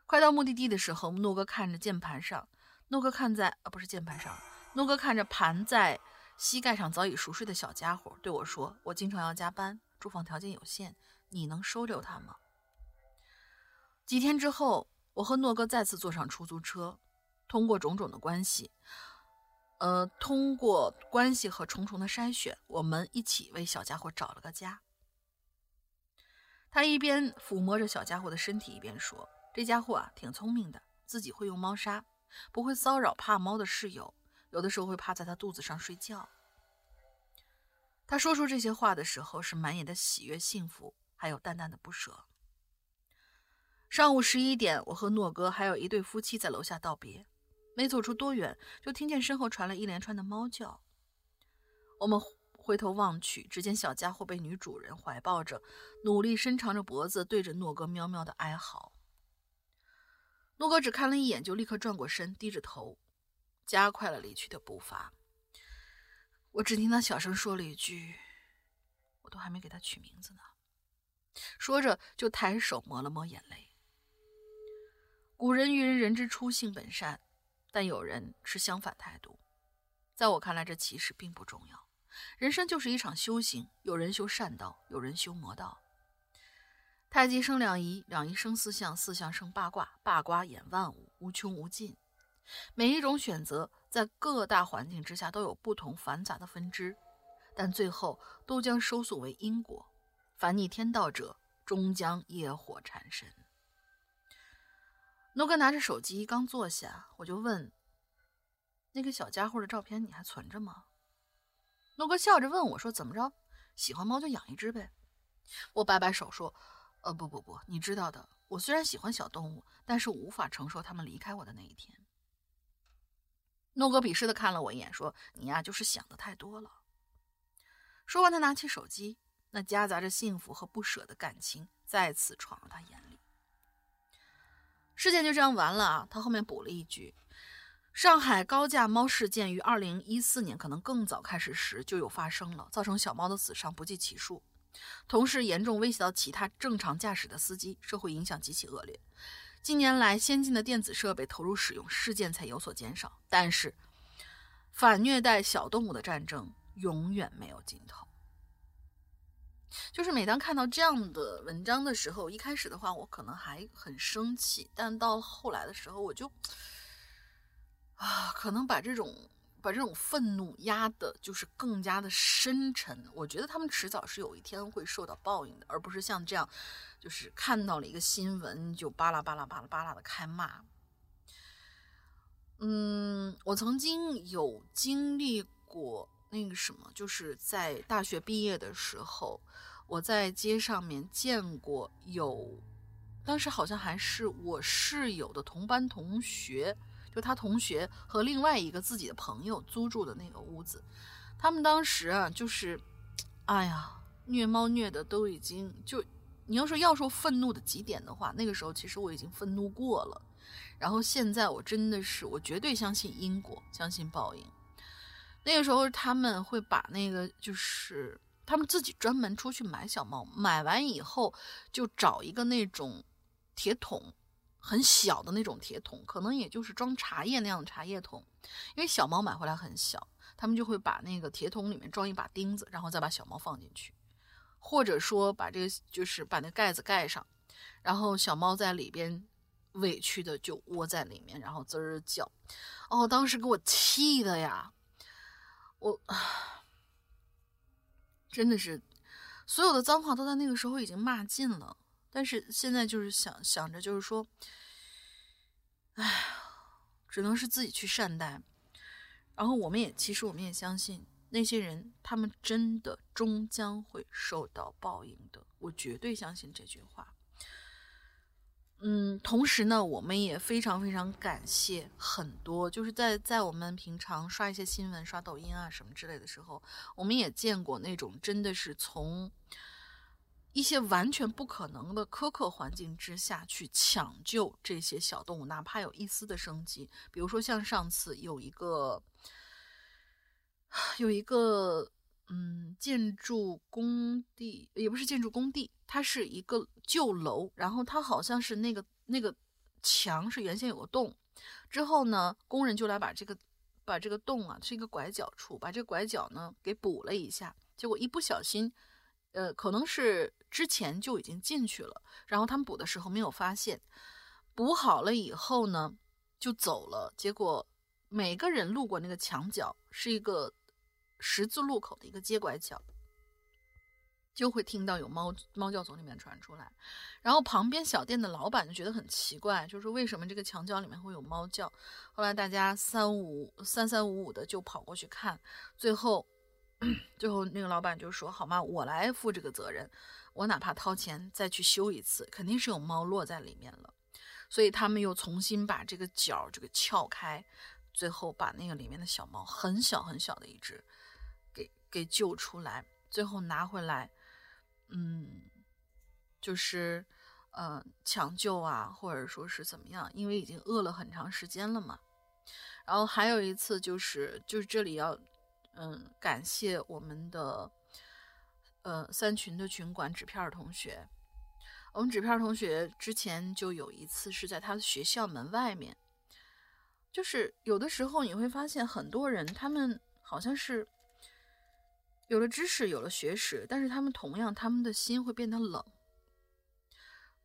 快到目的地的时候，诺哥看着键盘上，诺哥看在啊不是键盘上，诺哥看着盘在膝盖上早已熟睡的小家伙，对我说：“我经常要加班，住房条件有限，你能收留他吗？”几天之后，我和诺哥再次坐上出租车，通过种种的关系，呃，通过关系和重重的筛选，我们一起为小家伙找了个家。他一边抚摸着小家伙的身体，一边说：“这家伙啊，挺聪明的，自己会用猫砂，不会骚扰怕猫的室友，有的时候会趴在他肚子上睡觉。”他说出这些话的时候，是满眼的喜悦、幸福，还有淡淡的不舍。上午十一点，我和诺哥还有一对夫妻在楼下道别，没走出多远，就听见身后传来一连串的猫叫。我们回头望去，只见小家伙被女主人怀抱着，努力伸长着脖子，对着诺哥喵喵的哀嚎。诺哥只看了一眼，就立刻转过身，低着头，加快了离去的步伐。我只听他小声说了一句：“我都还没给他取名字呢。”说着，就抬手抹了抹眼泪。古人云人，之初，性本善，但有人持相反态度。在我看来，这其实并不重要。人生就是一场修行，有人修善道，有人修魔道。太极生两仪，两仪生四象，四象生八卦，八卦演万物，无穷无尽。每一种选择，在各大环境之下都有不同繁杂的分支，但最后都将收束为因果。凡逆天道者，终将业火缠身。诺哥拿着手机刚坐下，我就问：“那个小家伙的照片你还存着吗？”诺哥笑着问我说：“怎么着？喜欢猫就养一只呗。”我摆摆手说：“呃，不不不，你知道的，我虽然喜欢小动物，但是我无法承受它们离开我的那一天。”诺哥鄙视的看了我一眼，说：“你呀，就是想的太多了。”说完，他拿起手机，那夹杂着幸福和不舍的感情再次闯入他眼里。事件就这样完了啊！他后面补了一句：“上海高价猫事件于二零一四年，可能更早开始时就有发生了，造成小猫的死伤不计其数，同时严重威胁到其他正常驾驶的司机，社会影响极其恶劣。近年来，先进的电子设备投入使用，事件才有所减少。但是，反虐待小动物的战争永远没有尽头。就是每当看到这样的文章的时候，一开始的话我可能还很生气，但到后来的时候，我就啊，可能把这种把这种愤怒压的，就是更加的深沉。我觉得他们迟早是有一天会受到报应的，而不是像这样，就是看到了一个新闻就巴拉巴拉巴拉巴拉的开骂。嗯，我曾经有经历过。那个什么，就是在大学毕业的时候，我在街上面见过有，当时好像还是我室友的同班同学，就他同学和另外一个自己的朋友租住的那个屋子，他们当时啊，就是，哎呀，虐猫虐的都已经就，你要说要说愤怒的极点的话，那个时候其实我已经愤怒过了，然后现在我真的是，我绝对相信因果，相信报应。那个时候他们会把那个，就是他们自己专门出去买小猫，买完以后就找一个那种铁桶，很小的那种铁桶，可能也就是装茶叶那样的茶叶桶。因为小猫买回来很小，他们就会把那个铁桶里面装一把钉子，然后再把小猫放进去，或者说把这个就是把那盖子盖上，然后小猫在里边委屈的就窝在里面，然后滋儿叫。哦，当时给我气的呀！我真的是所有的脏话都在那个时候已经骂尽了，但是现在就是想想着，就是说，哎，只能是自己去善待。然后我们也其实我们也相信那些人，他们真的终将会受到报应的。我绝对相信这句话。嗯，同时呢，我们也非常非常感谢很多，就是在在我们平常刷一些新闻、刷抖音啊什么之类的时候，我们也见过那种真的是从一些完全不可能的苛刻环境之下去抢救这些小动物，哪怕有一丝的生机。比如说像上次有一个有一个嗯建筑工地，也不是建筑工地。它是一个旧楼，然后它好像是那个那个墙是原先有个洞，之后呢，工人就来把这个把这个洞啊是一个拐角处，把这个拐角呢给补了一下，结果一不小心，呃，可能是之前就已经进去了，然后他们补的时候没有发现，补好了以后呢就走了，结果每个人路过那个墙角是一个十字路口的一个接拐角。就会听到有猫猫叫从里面传出来，然后旁边小店的老板就觉得很奇怪，就是为什么这个墙角里面会有猫叫？后来大家三五三三五五的就跑过去看，最后 最后那个老板就说：“好吗，我来负这个责任，我哪怕掏钱再去修一次，肯定是有猫落在里面了。”所以他们又重新把这个角这个撬开，最后把那个里面的小猫很小很小的一只给救出来，最后拿回来。嗯，就是，呃，抢救啊，或者说是怎么样？因为已经饿了很长时间了嘛。然后还有一次就是，就是这里要，嗯，感谢我们的，呃，三群的群管纸片同学。我们纸片同学之前就有一次是在他的学校门外面，就是有的时候你会发现很多人，他们好像是。有了知识，有了学识，但是他们同样，他们的心会变得冷。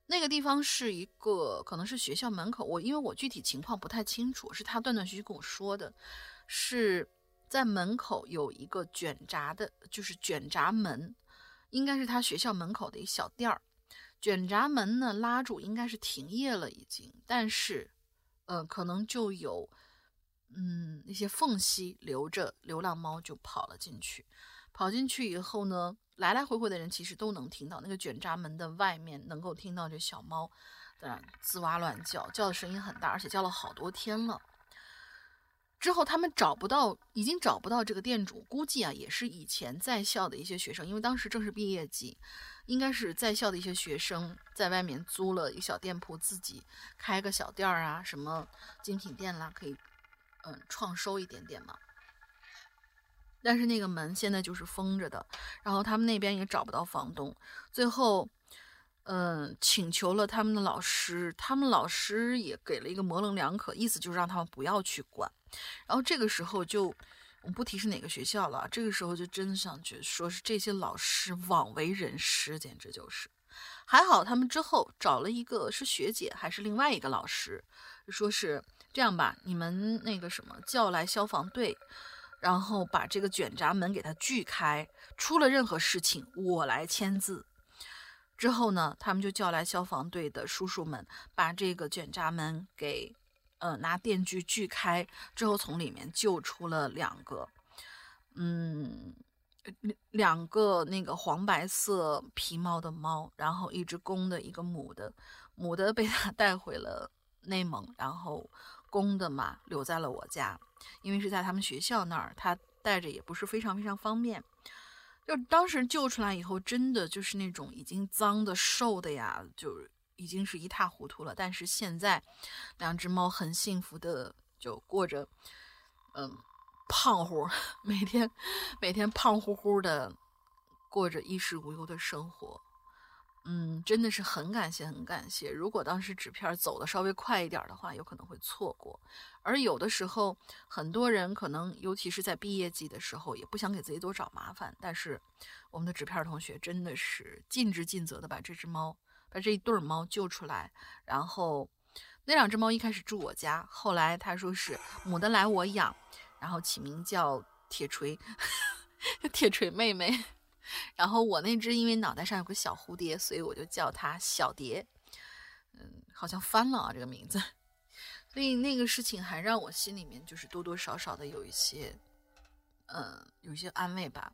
那个地方是一个，可能是学校门口。我因为我具体情况不太清楚，是他断断续续跟我说的，是在门口有一个卷闸的，就是卷闸门，应该是他学校门口的一小店儿。卷闸门呢拉住，应该是停业了已经，但是，呃，可能就有，嗯，那些缝隙留着流浪猫就跑了进去。跑进去以后呢，来来回回的人其实都能听到那个卷闸门的外面，能够听到这小猫的吱哇乱叫，叫的声音很大，而且叫了好多天了。之后他们找不到，已经找不到这个店主，估计啊也是以前在校的一些学生，因为当时正是毕业季，应该是在校的一些学生在外面租了一个小店铺，自己开个小店儿啊，什么精品店啦，可以嗯创收一点点嘛。但是那个门现在就是封着的，然后他们那边也找不到房东，最后，嗯，请求了他们的老师，他们老师也给了一个模棱两可，意思就是让他们不要去管。然后这个时候就，我们不提是哪个学校了，这个时候就真的想觉说是这些老师枉为人师，简直就是。还好他们之后找了一个是学姐还是另外一个老师，说是这样吧，你们那个什么叫来消防队，然后把这个卷闸门给它锯开，出了任何事情我来签字。之后呢，他们就叫来消防队的叔叔们，把这个卷闸门给，呃，拿电锯锯开。之后从里面救出了两个，嗯，两个那个黄白色皮毛的猫，然后一只公的，一个母的，母的被他带回了内蒙，然后公的嘛留在了我家，因为是在他们学校那儿，他带着也不是非常非常方便。就当时救出来以后，真的就是那种已经脏的、瘦的呀，就已经是一塌糊涂了。但是现在，两只猫很幸福的就过着，嗯，胖乎，每天每天胖乎乎的过着衣食无忧的生活。嗯，真的是很感谢，很感谢。如果当时纸片走的稍微快一点的话，有可能会错过。而有的时候，很多人可能，尤其是在毕业季的时候，也不想给自己多找麻烦。但是，我们的纸片同学真的是尽职尽责的把这只猫，把这一对猫救出来。然后，那两只猫一开始住我家，后来他说是母的来我养，然后起名叫铁锤，铁锤妹妹。然后我那只因为脑袋上有个小蝴蝶，所以我就叫它小蝶。嗯，好像翻了啊这个名字。所以那个事情还让我心里面就是多多少少的有一些，呃，有一些安慰吧。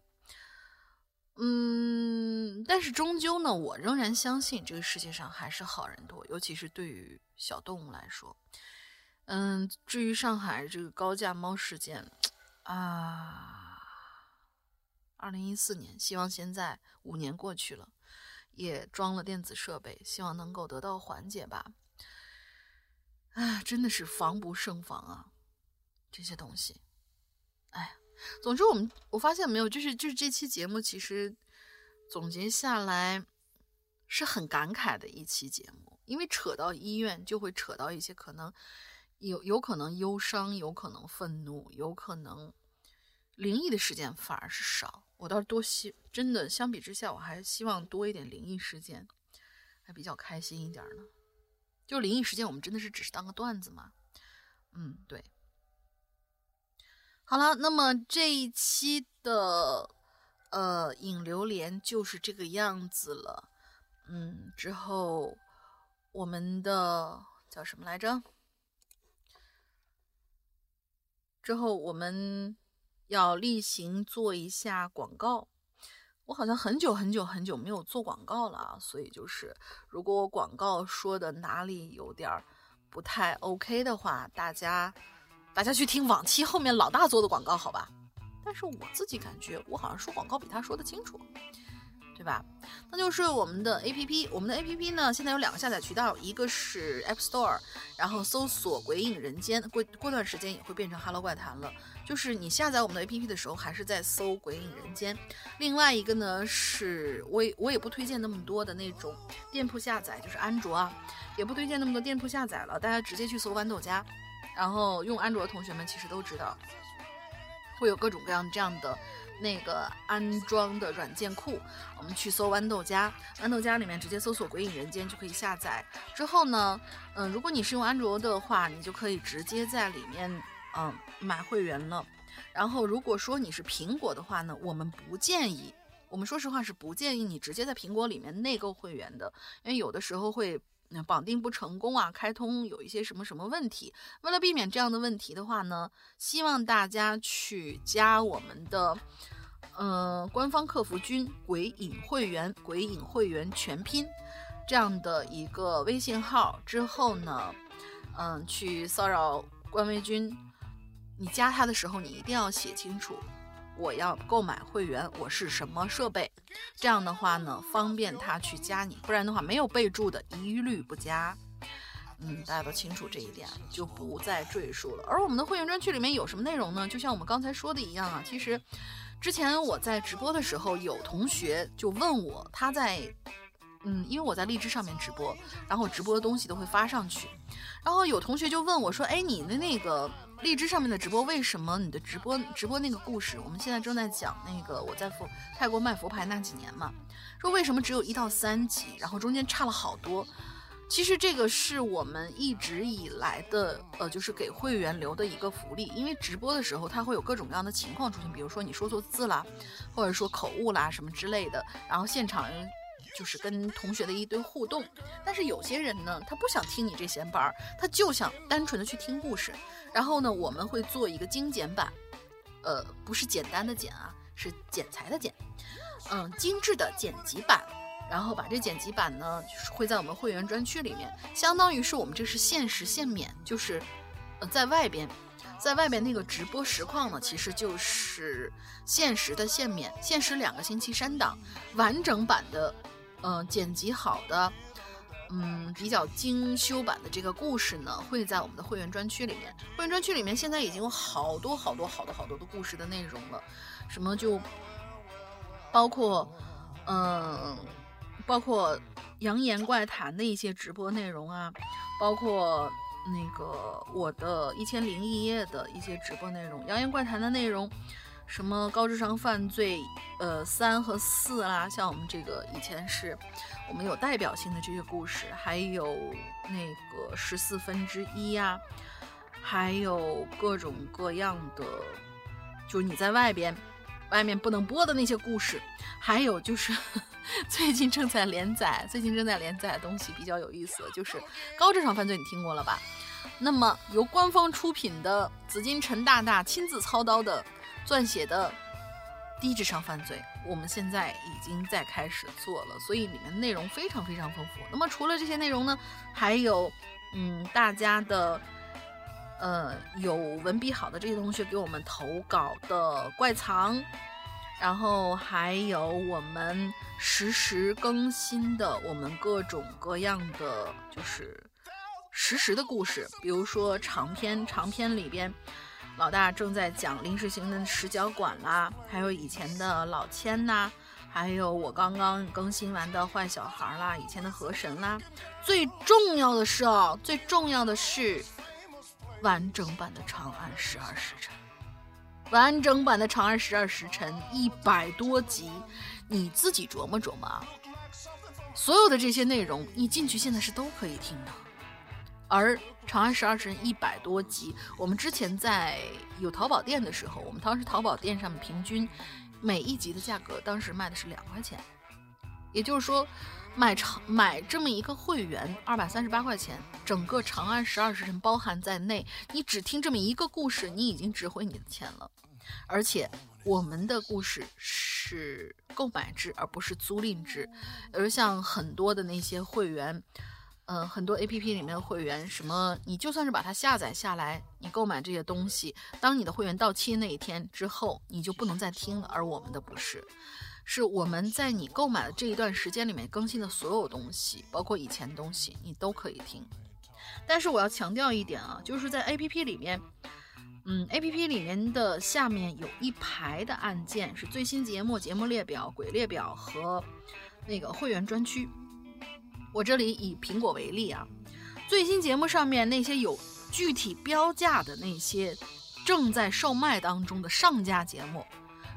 嗯，但是终究呢，我仍然相信这个世界上还是好人多，尤其是对于小动物来说。嗯，至于上海这个高价猫事件，啊，二零一四年，希望现在五年过去了，也装了电子设备，希望能够得到缓解吧。哎，真的是防不胜防啊！这些东西，哎，总之我们我发现没有，就是就是这期节目其实总结下来是很感慨的一期节目，因为扯到医院就会扯到一些可能有有可能忧伤，有可能愤怒，有可能灵异的事件反而是少。我倒是多希真的相比之下，我还希望多一点灵异事件，还比较开心一点呢。就灵异事件，我们真的是只是当个段子嘛？嗯，对。好了，那么这一期的呃引流连就是这个样子了。嗯，之后我们的叫什么来着？之后我们要例行做一下广告。我好像很久很久很久没有做广告了啊，所以就是如果我广告说的哪里有点儿不太 OK 的话，大家大家去听往期后面老大做的广告好吧？但是我自己感觉我好像说广告比他说的清楚。对吧？那就是我们的 A P P，我们的 A P P 呢，现在有两个下载渠道，一个是 App Store，然后搜索“鬼影人间”，过过段时间也会变成 Hello 怪谈了。就是你下载我们的 A P P 的时候，还是在搜“鬼影人间”。另外一个呢，是我也我也不推荐那么多的那种店铺下载，就是安卓啊，也不推荐那么多店铺下载了，大家直接去搜豌豆荚。然后用安卓的同学们其实都知道，会有各种各样这样的。那个安装的软件库，我们去搜豌豆荚，豌豆荚里面直接搜索“鬼影人间”就可以下载。之后呢，嗯，如果你是用安卓的话，你就可以直接在里面嗯买会员了。然后如果说你是苹果的话呢，我们不建议，我们说实话是不建议你直接在苹果里面内购会员的，因为有的时候会那绑定不成功啊，开通有一些什么什么问题。为了避免这样的问题的话呢，希望大家去加我们的。嗯，官方客服君鬼影会员，鬼影会员全拼这样的一个微信号之后呢，嗯，去骚扰官微君，你加他的时候，你一定要写清楚，我要购买会员，我是什么设备，这样的话呢，方便他去加你，不然的话没有备注的一律不加。嗯，大家都清楚这一点，就不再赘述了。而我们的会员专区里面有什么内容呢？就像我们刚才说的一样啊，其实。之前我在直播的时候，有同学就问我，他在嗯，因为我在荔枝上面直播，然后我直播的东西都会发上去。然后有同学就问我说：“哎，你的那个荔枝上面的直播，为什么你的直播直播那个故事？我们现在正在讲那个我在佛泰国卖佛牌那几年嘛，说为什么只有一到三集，然后中间差了好多。”其实这个是我们一直以来的，呃，就是给会员留的一个福利。因为直播的时候，它会有各种各样的情况出现，比如说你说错字啦，或者说口误啦什么之类的。然后现场就是跟同学的一堆互动。但是有些人呢，他不想听你这闲班儿，他就想单纯的去听故事。然后呢，我们会做一个精简版，呃，不是简单的简啊，是剪裁的剪，嗯，精致的剪辑版。然后把这剪辑版呢，就是会在我们会员专区里面，相当于是我们这是限时限免，就是，呃，在外边，在外边那个直播实况呢，其实就是限时的限免，限时两个星期删档，完整版的，嗯，剪辑好的，嗯，比较精修版的这个故事呢，会在我们的会员专区里面。会员专区里面现在已经有好多好多好多好多的故事的内容了，什么就包括，嗯。包括《扬言怪谈》的一些直播内容啊，包括那个我的一千零一夜的一些直播内容，《扬言怪谈》的内容，什么高智商犯罪，呃，三和四啦，像我们这个以前是我们有代表性的这些故事，还有那个十四分之一呀，还有各种各样的，就是你在外边。外面不能播的那些故事，还有就是 最近正在连载、最近正在连载的东西比较有意思，就是高智商犯罪，你听过了吧？那么由官方出品的紫金陈大大亲自操刀的撰写的低智商犯罪，我们现在已经在开始做了，所以里面内容非常非常丰富。那么除了这些内容呢，还有嗯大家的。呃，有文笔好的这些同学给我们投稿的怪藏，然后还有我们实时更新的我们各种各样的就是实时的故事，比如说长篇，长篇里边老大正在讲临时行的石角馆啦，还有以前的老千呐，还有我刚刚更新完的坏小孩啦，以前的河神啦，最重要的是哦，最重要的是。完整版的《长安十二时辰》，完整版的《长安十二时辰》一百多集，你自己琢磨琢磨啊！所有的这些内容，你进去现在是都可以听的。而《长安十二时辰》一百多集，我们之前在有淘宝店的时候，我们当时淘宝店上面平均每一集的价格，当时卖的是两块钱，也就是说。买长 买这么一个会员，二百三十八块钱，整个《长安十二时辰》包含在内。你只听这么一个故事，你已经值回你的钱了。而且我们的故事是购买制，而不是租赁制。而像很多的那些会员，嗯，很多 APP 里面的会员，什么你就算是把它下载下来，你购买这些东西，当你的会员到期那一天之后，你就不能再听了。而我们的不是。是我们在你购买的这一段时间里面更新的所有东西，包括以前东西，你都可以听。但是我要强调一点啊，就是在 A P P 里面，嗯，A P P 里面的下面有一排的按键是最新节目、节目列表、鬼列表和那个会员专区。我这里以苹果为例啊，最新节目上面那些有具体标价的那些正在售卖当中的上架节目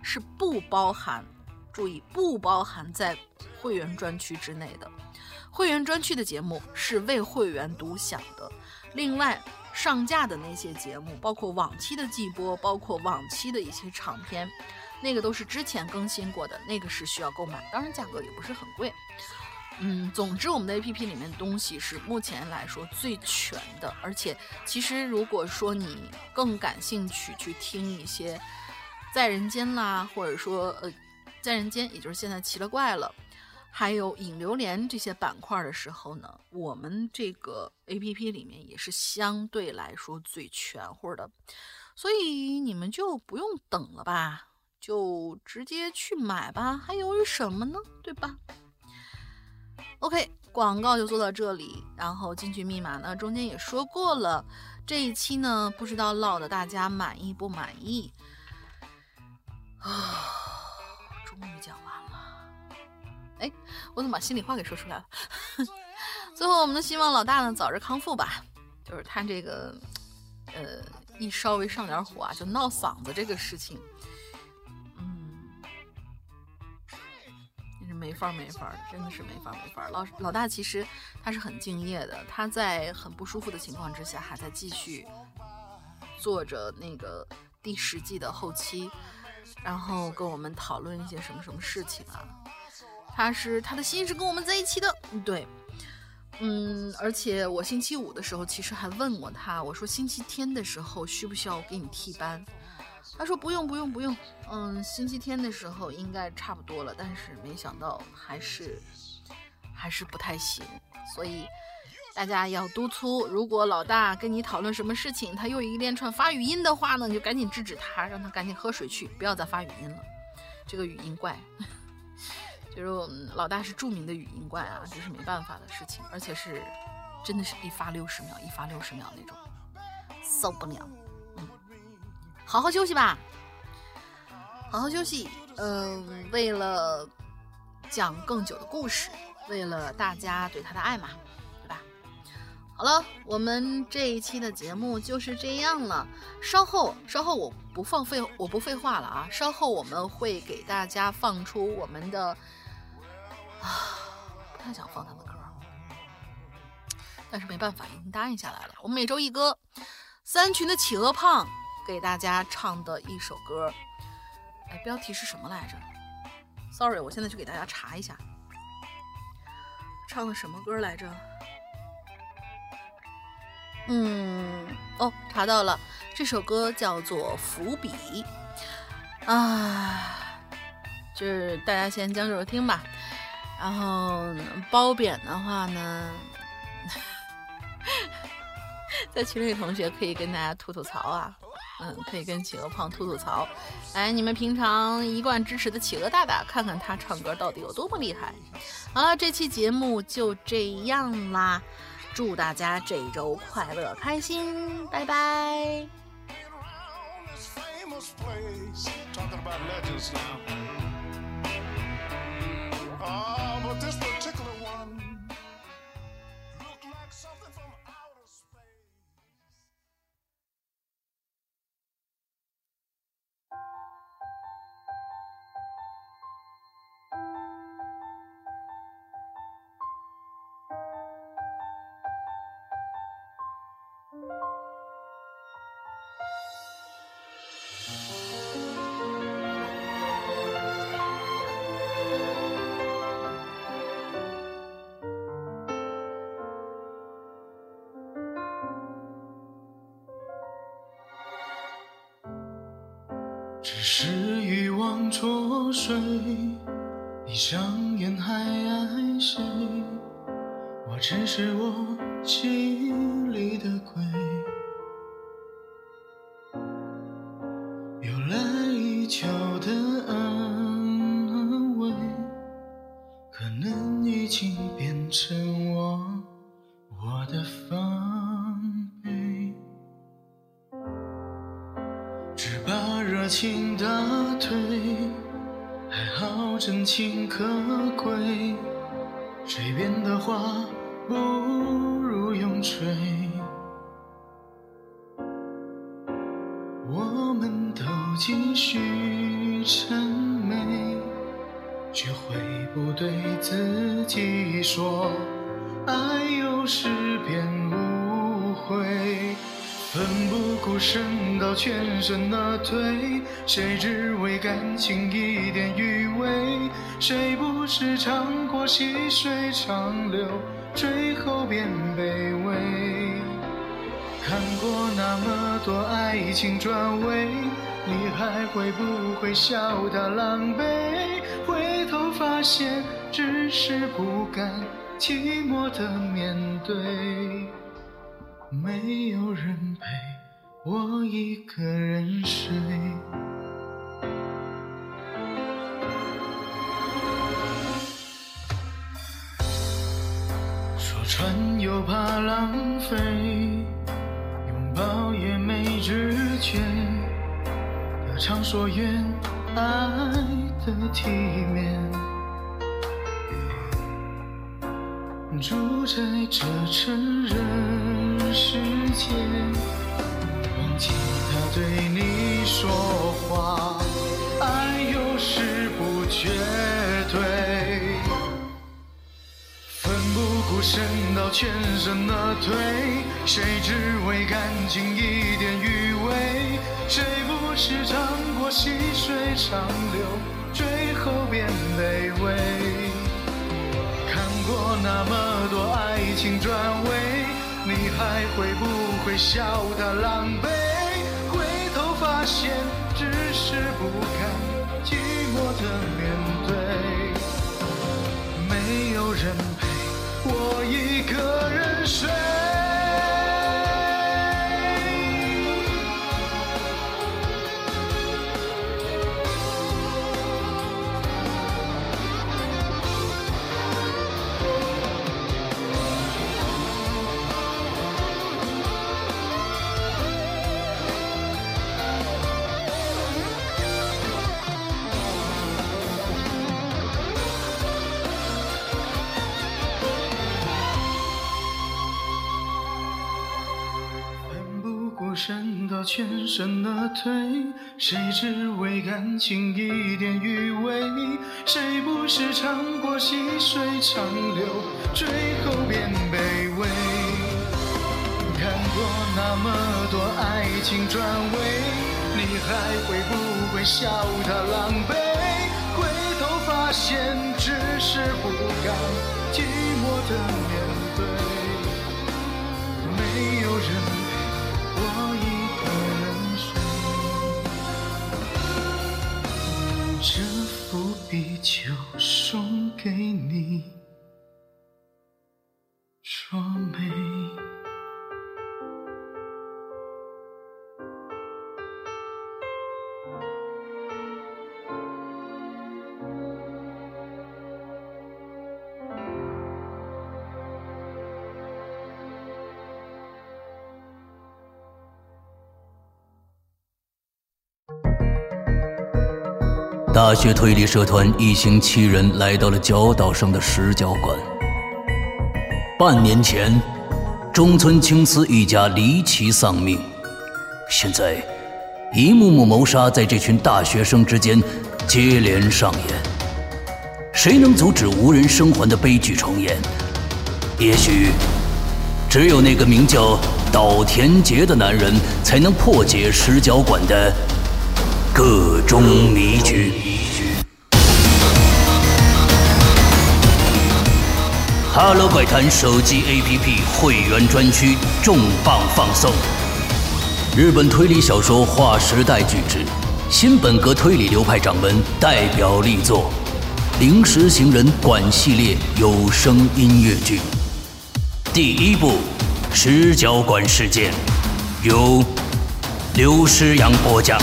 是不包含。注意，不包含在会员专区之内的。会员专区的节目是为会员独享的。另外，上架的那些节目，包括往期的季播，包括往期的一些长篇，那个都是之前更新过的，那个是需要购买，当然价格也不是很贵。嗯，总之，我们的 APP 里面东西是目前来说最全的。而且，其实如果说你更感兴趣去听一些在人间啦，或者说呃。在人间，也就是现在奇了怪了，还有引流连这些板块的时候呢，我们这个 A P P 里面也是相对来说最全乎的，所以你们就不用等了吧，就直接去买吧，还犹豫什么呢？对吧？OK，广告就做到这里，然后进去密码呢，中间也说过了，这一期呢，不知道唠的大家满意不满意啊？终于讲完了，哎，我怎么把心里话给说出来了？最后，我们都希望老大呢早日康复吧。就是他这个，呃，一稍微上点火啊，就闹嗓子这个事情，没法没法的，真的是没法没法。老老大其实他是很敬业的，他在很不舒服的情况之下，还在继续做着那个第十季的后期，然后跟我们讨论一些什么什么事情啊。他是他的心是跟我们在一起的，对。嗯，而且我星期五的时候其实还问过他，我说星期天的时候需不需要我给你替班？他说不用不用不用，嗯，星期天的时候应该差不多了，但是没想到还是还是不太行，所以大家要督促，如果老大跟你讨论什么事情，他又一连串发语音的话呢，你就赶紧制止他，让他赶紧喝水去，不要再发语音了，这个语音怪。就是老大是著名的语音怪啊，这是没办法的事情，而且是真的是一发六十秒，一发六十秒那种，受不了。好好休息吧，好好休息。嗯，为了讲更久的故事，为了大家对他的爱嘛，对吧？好了，我们这一期的节目就是这样了。稍后，稍后我不放废，我不废话了啊。稍后我们会给大家放出我们的。啊，不太想放他的歌，但是没办法，已经答应下来了。我们每周一歌，三群的企鹅胖给大家唱的一首歌，哎，标题是什么来着？Sorry，我现在去给大家查一下，唱的什么歌来着？嗯，哦，查到了，这首歌叫做《伏笔》啊，就是大家先将就着听吧。然后褒贬的话呢，在群里同学可以跟大家吐吐槽啊，嗯，可以跟企鹅胖吐吐槽。来，你们平常一贯支持的企鹅大大，看看他唱歌到底有多么厉害。好了，这期节目就这样啦，祝大家这一周快乐开心，拜拜。多爱情转位，你还会不会笑他狼狈？回头发现只是不甘寂寞的面对，没有人陪我一个人到全身而退，谁只为感情一点余味？谁不是尝过细水长流，最后变卑微？看过那么多爱情转位，你还会不会笑他狼狈？回头发现只是不甘寂寞的面对，没有人我一个人睡。全身而退，谁只为感情一点余味？谁不是尝过细水长流，最后变卑微？看过那么多爱情转位，你还会不会笑他狼狈？回头发现只是不甘寂寞的面对，没有人。这副笔就送给你，说美。大学推理社团一行七人来到了角岛上的石角馆。半年前，中村青司一家离奇丧命，现在，一幕幕谋杀在这群大学生之间接连上演。谁能阻止无人生还的悲剧重演？也许，只有那个名叫岛田杰的男人，才能破解石角馆的。各种迷局，《哈喽怪谈》手机 APP 会员专区重磅放送，日本推理小说划时代巨制，新本格推理流派掌门代表力作《灵石行人馆》系列有声音乐剧，第一部《石角馆事件》由刘诗阳播讲。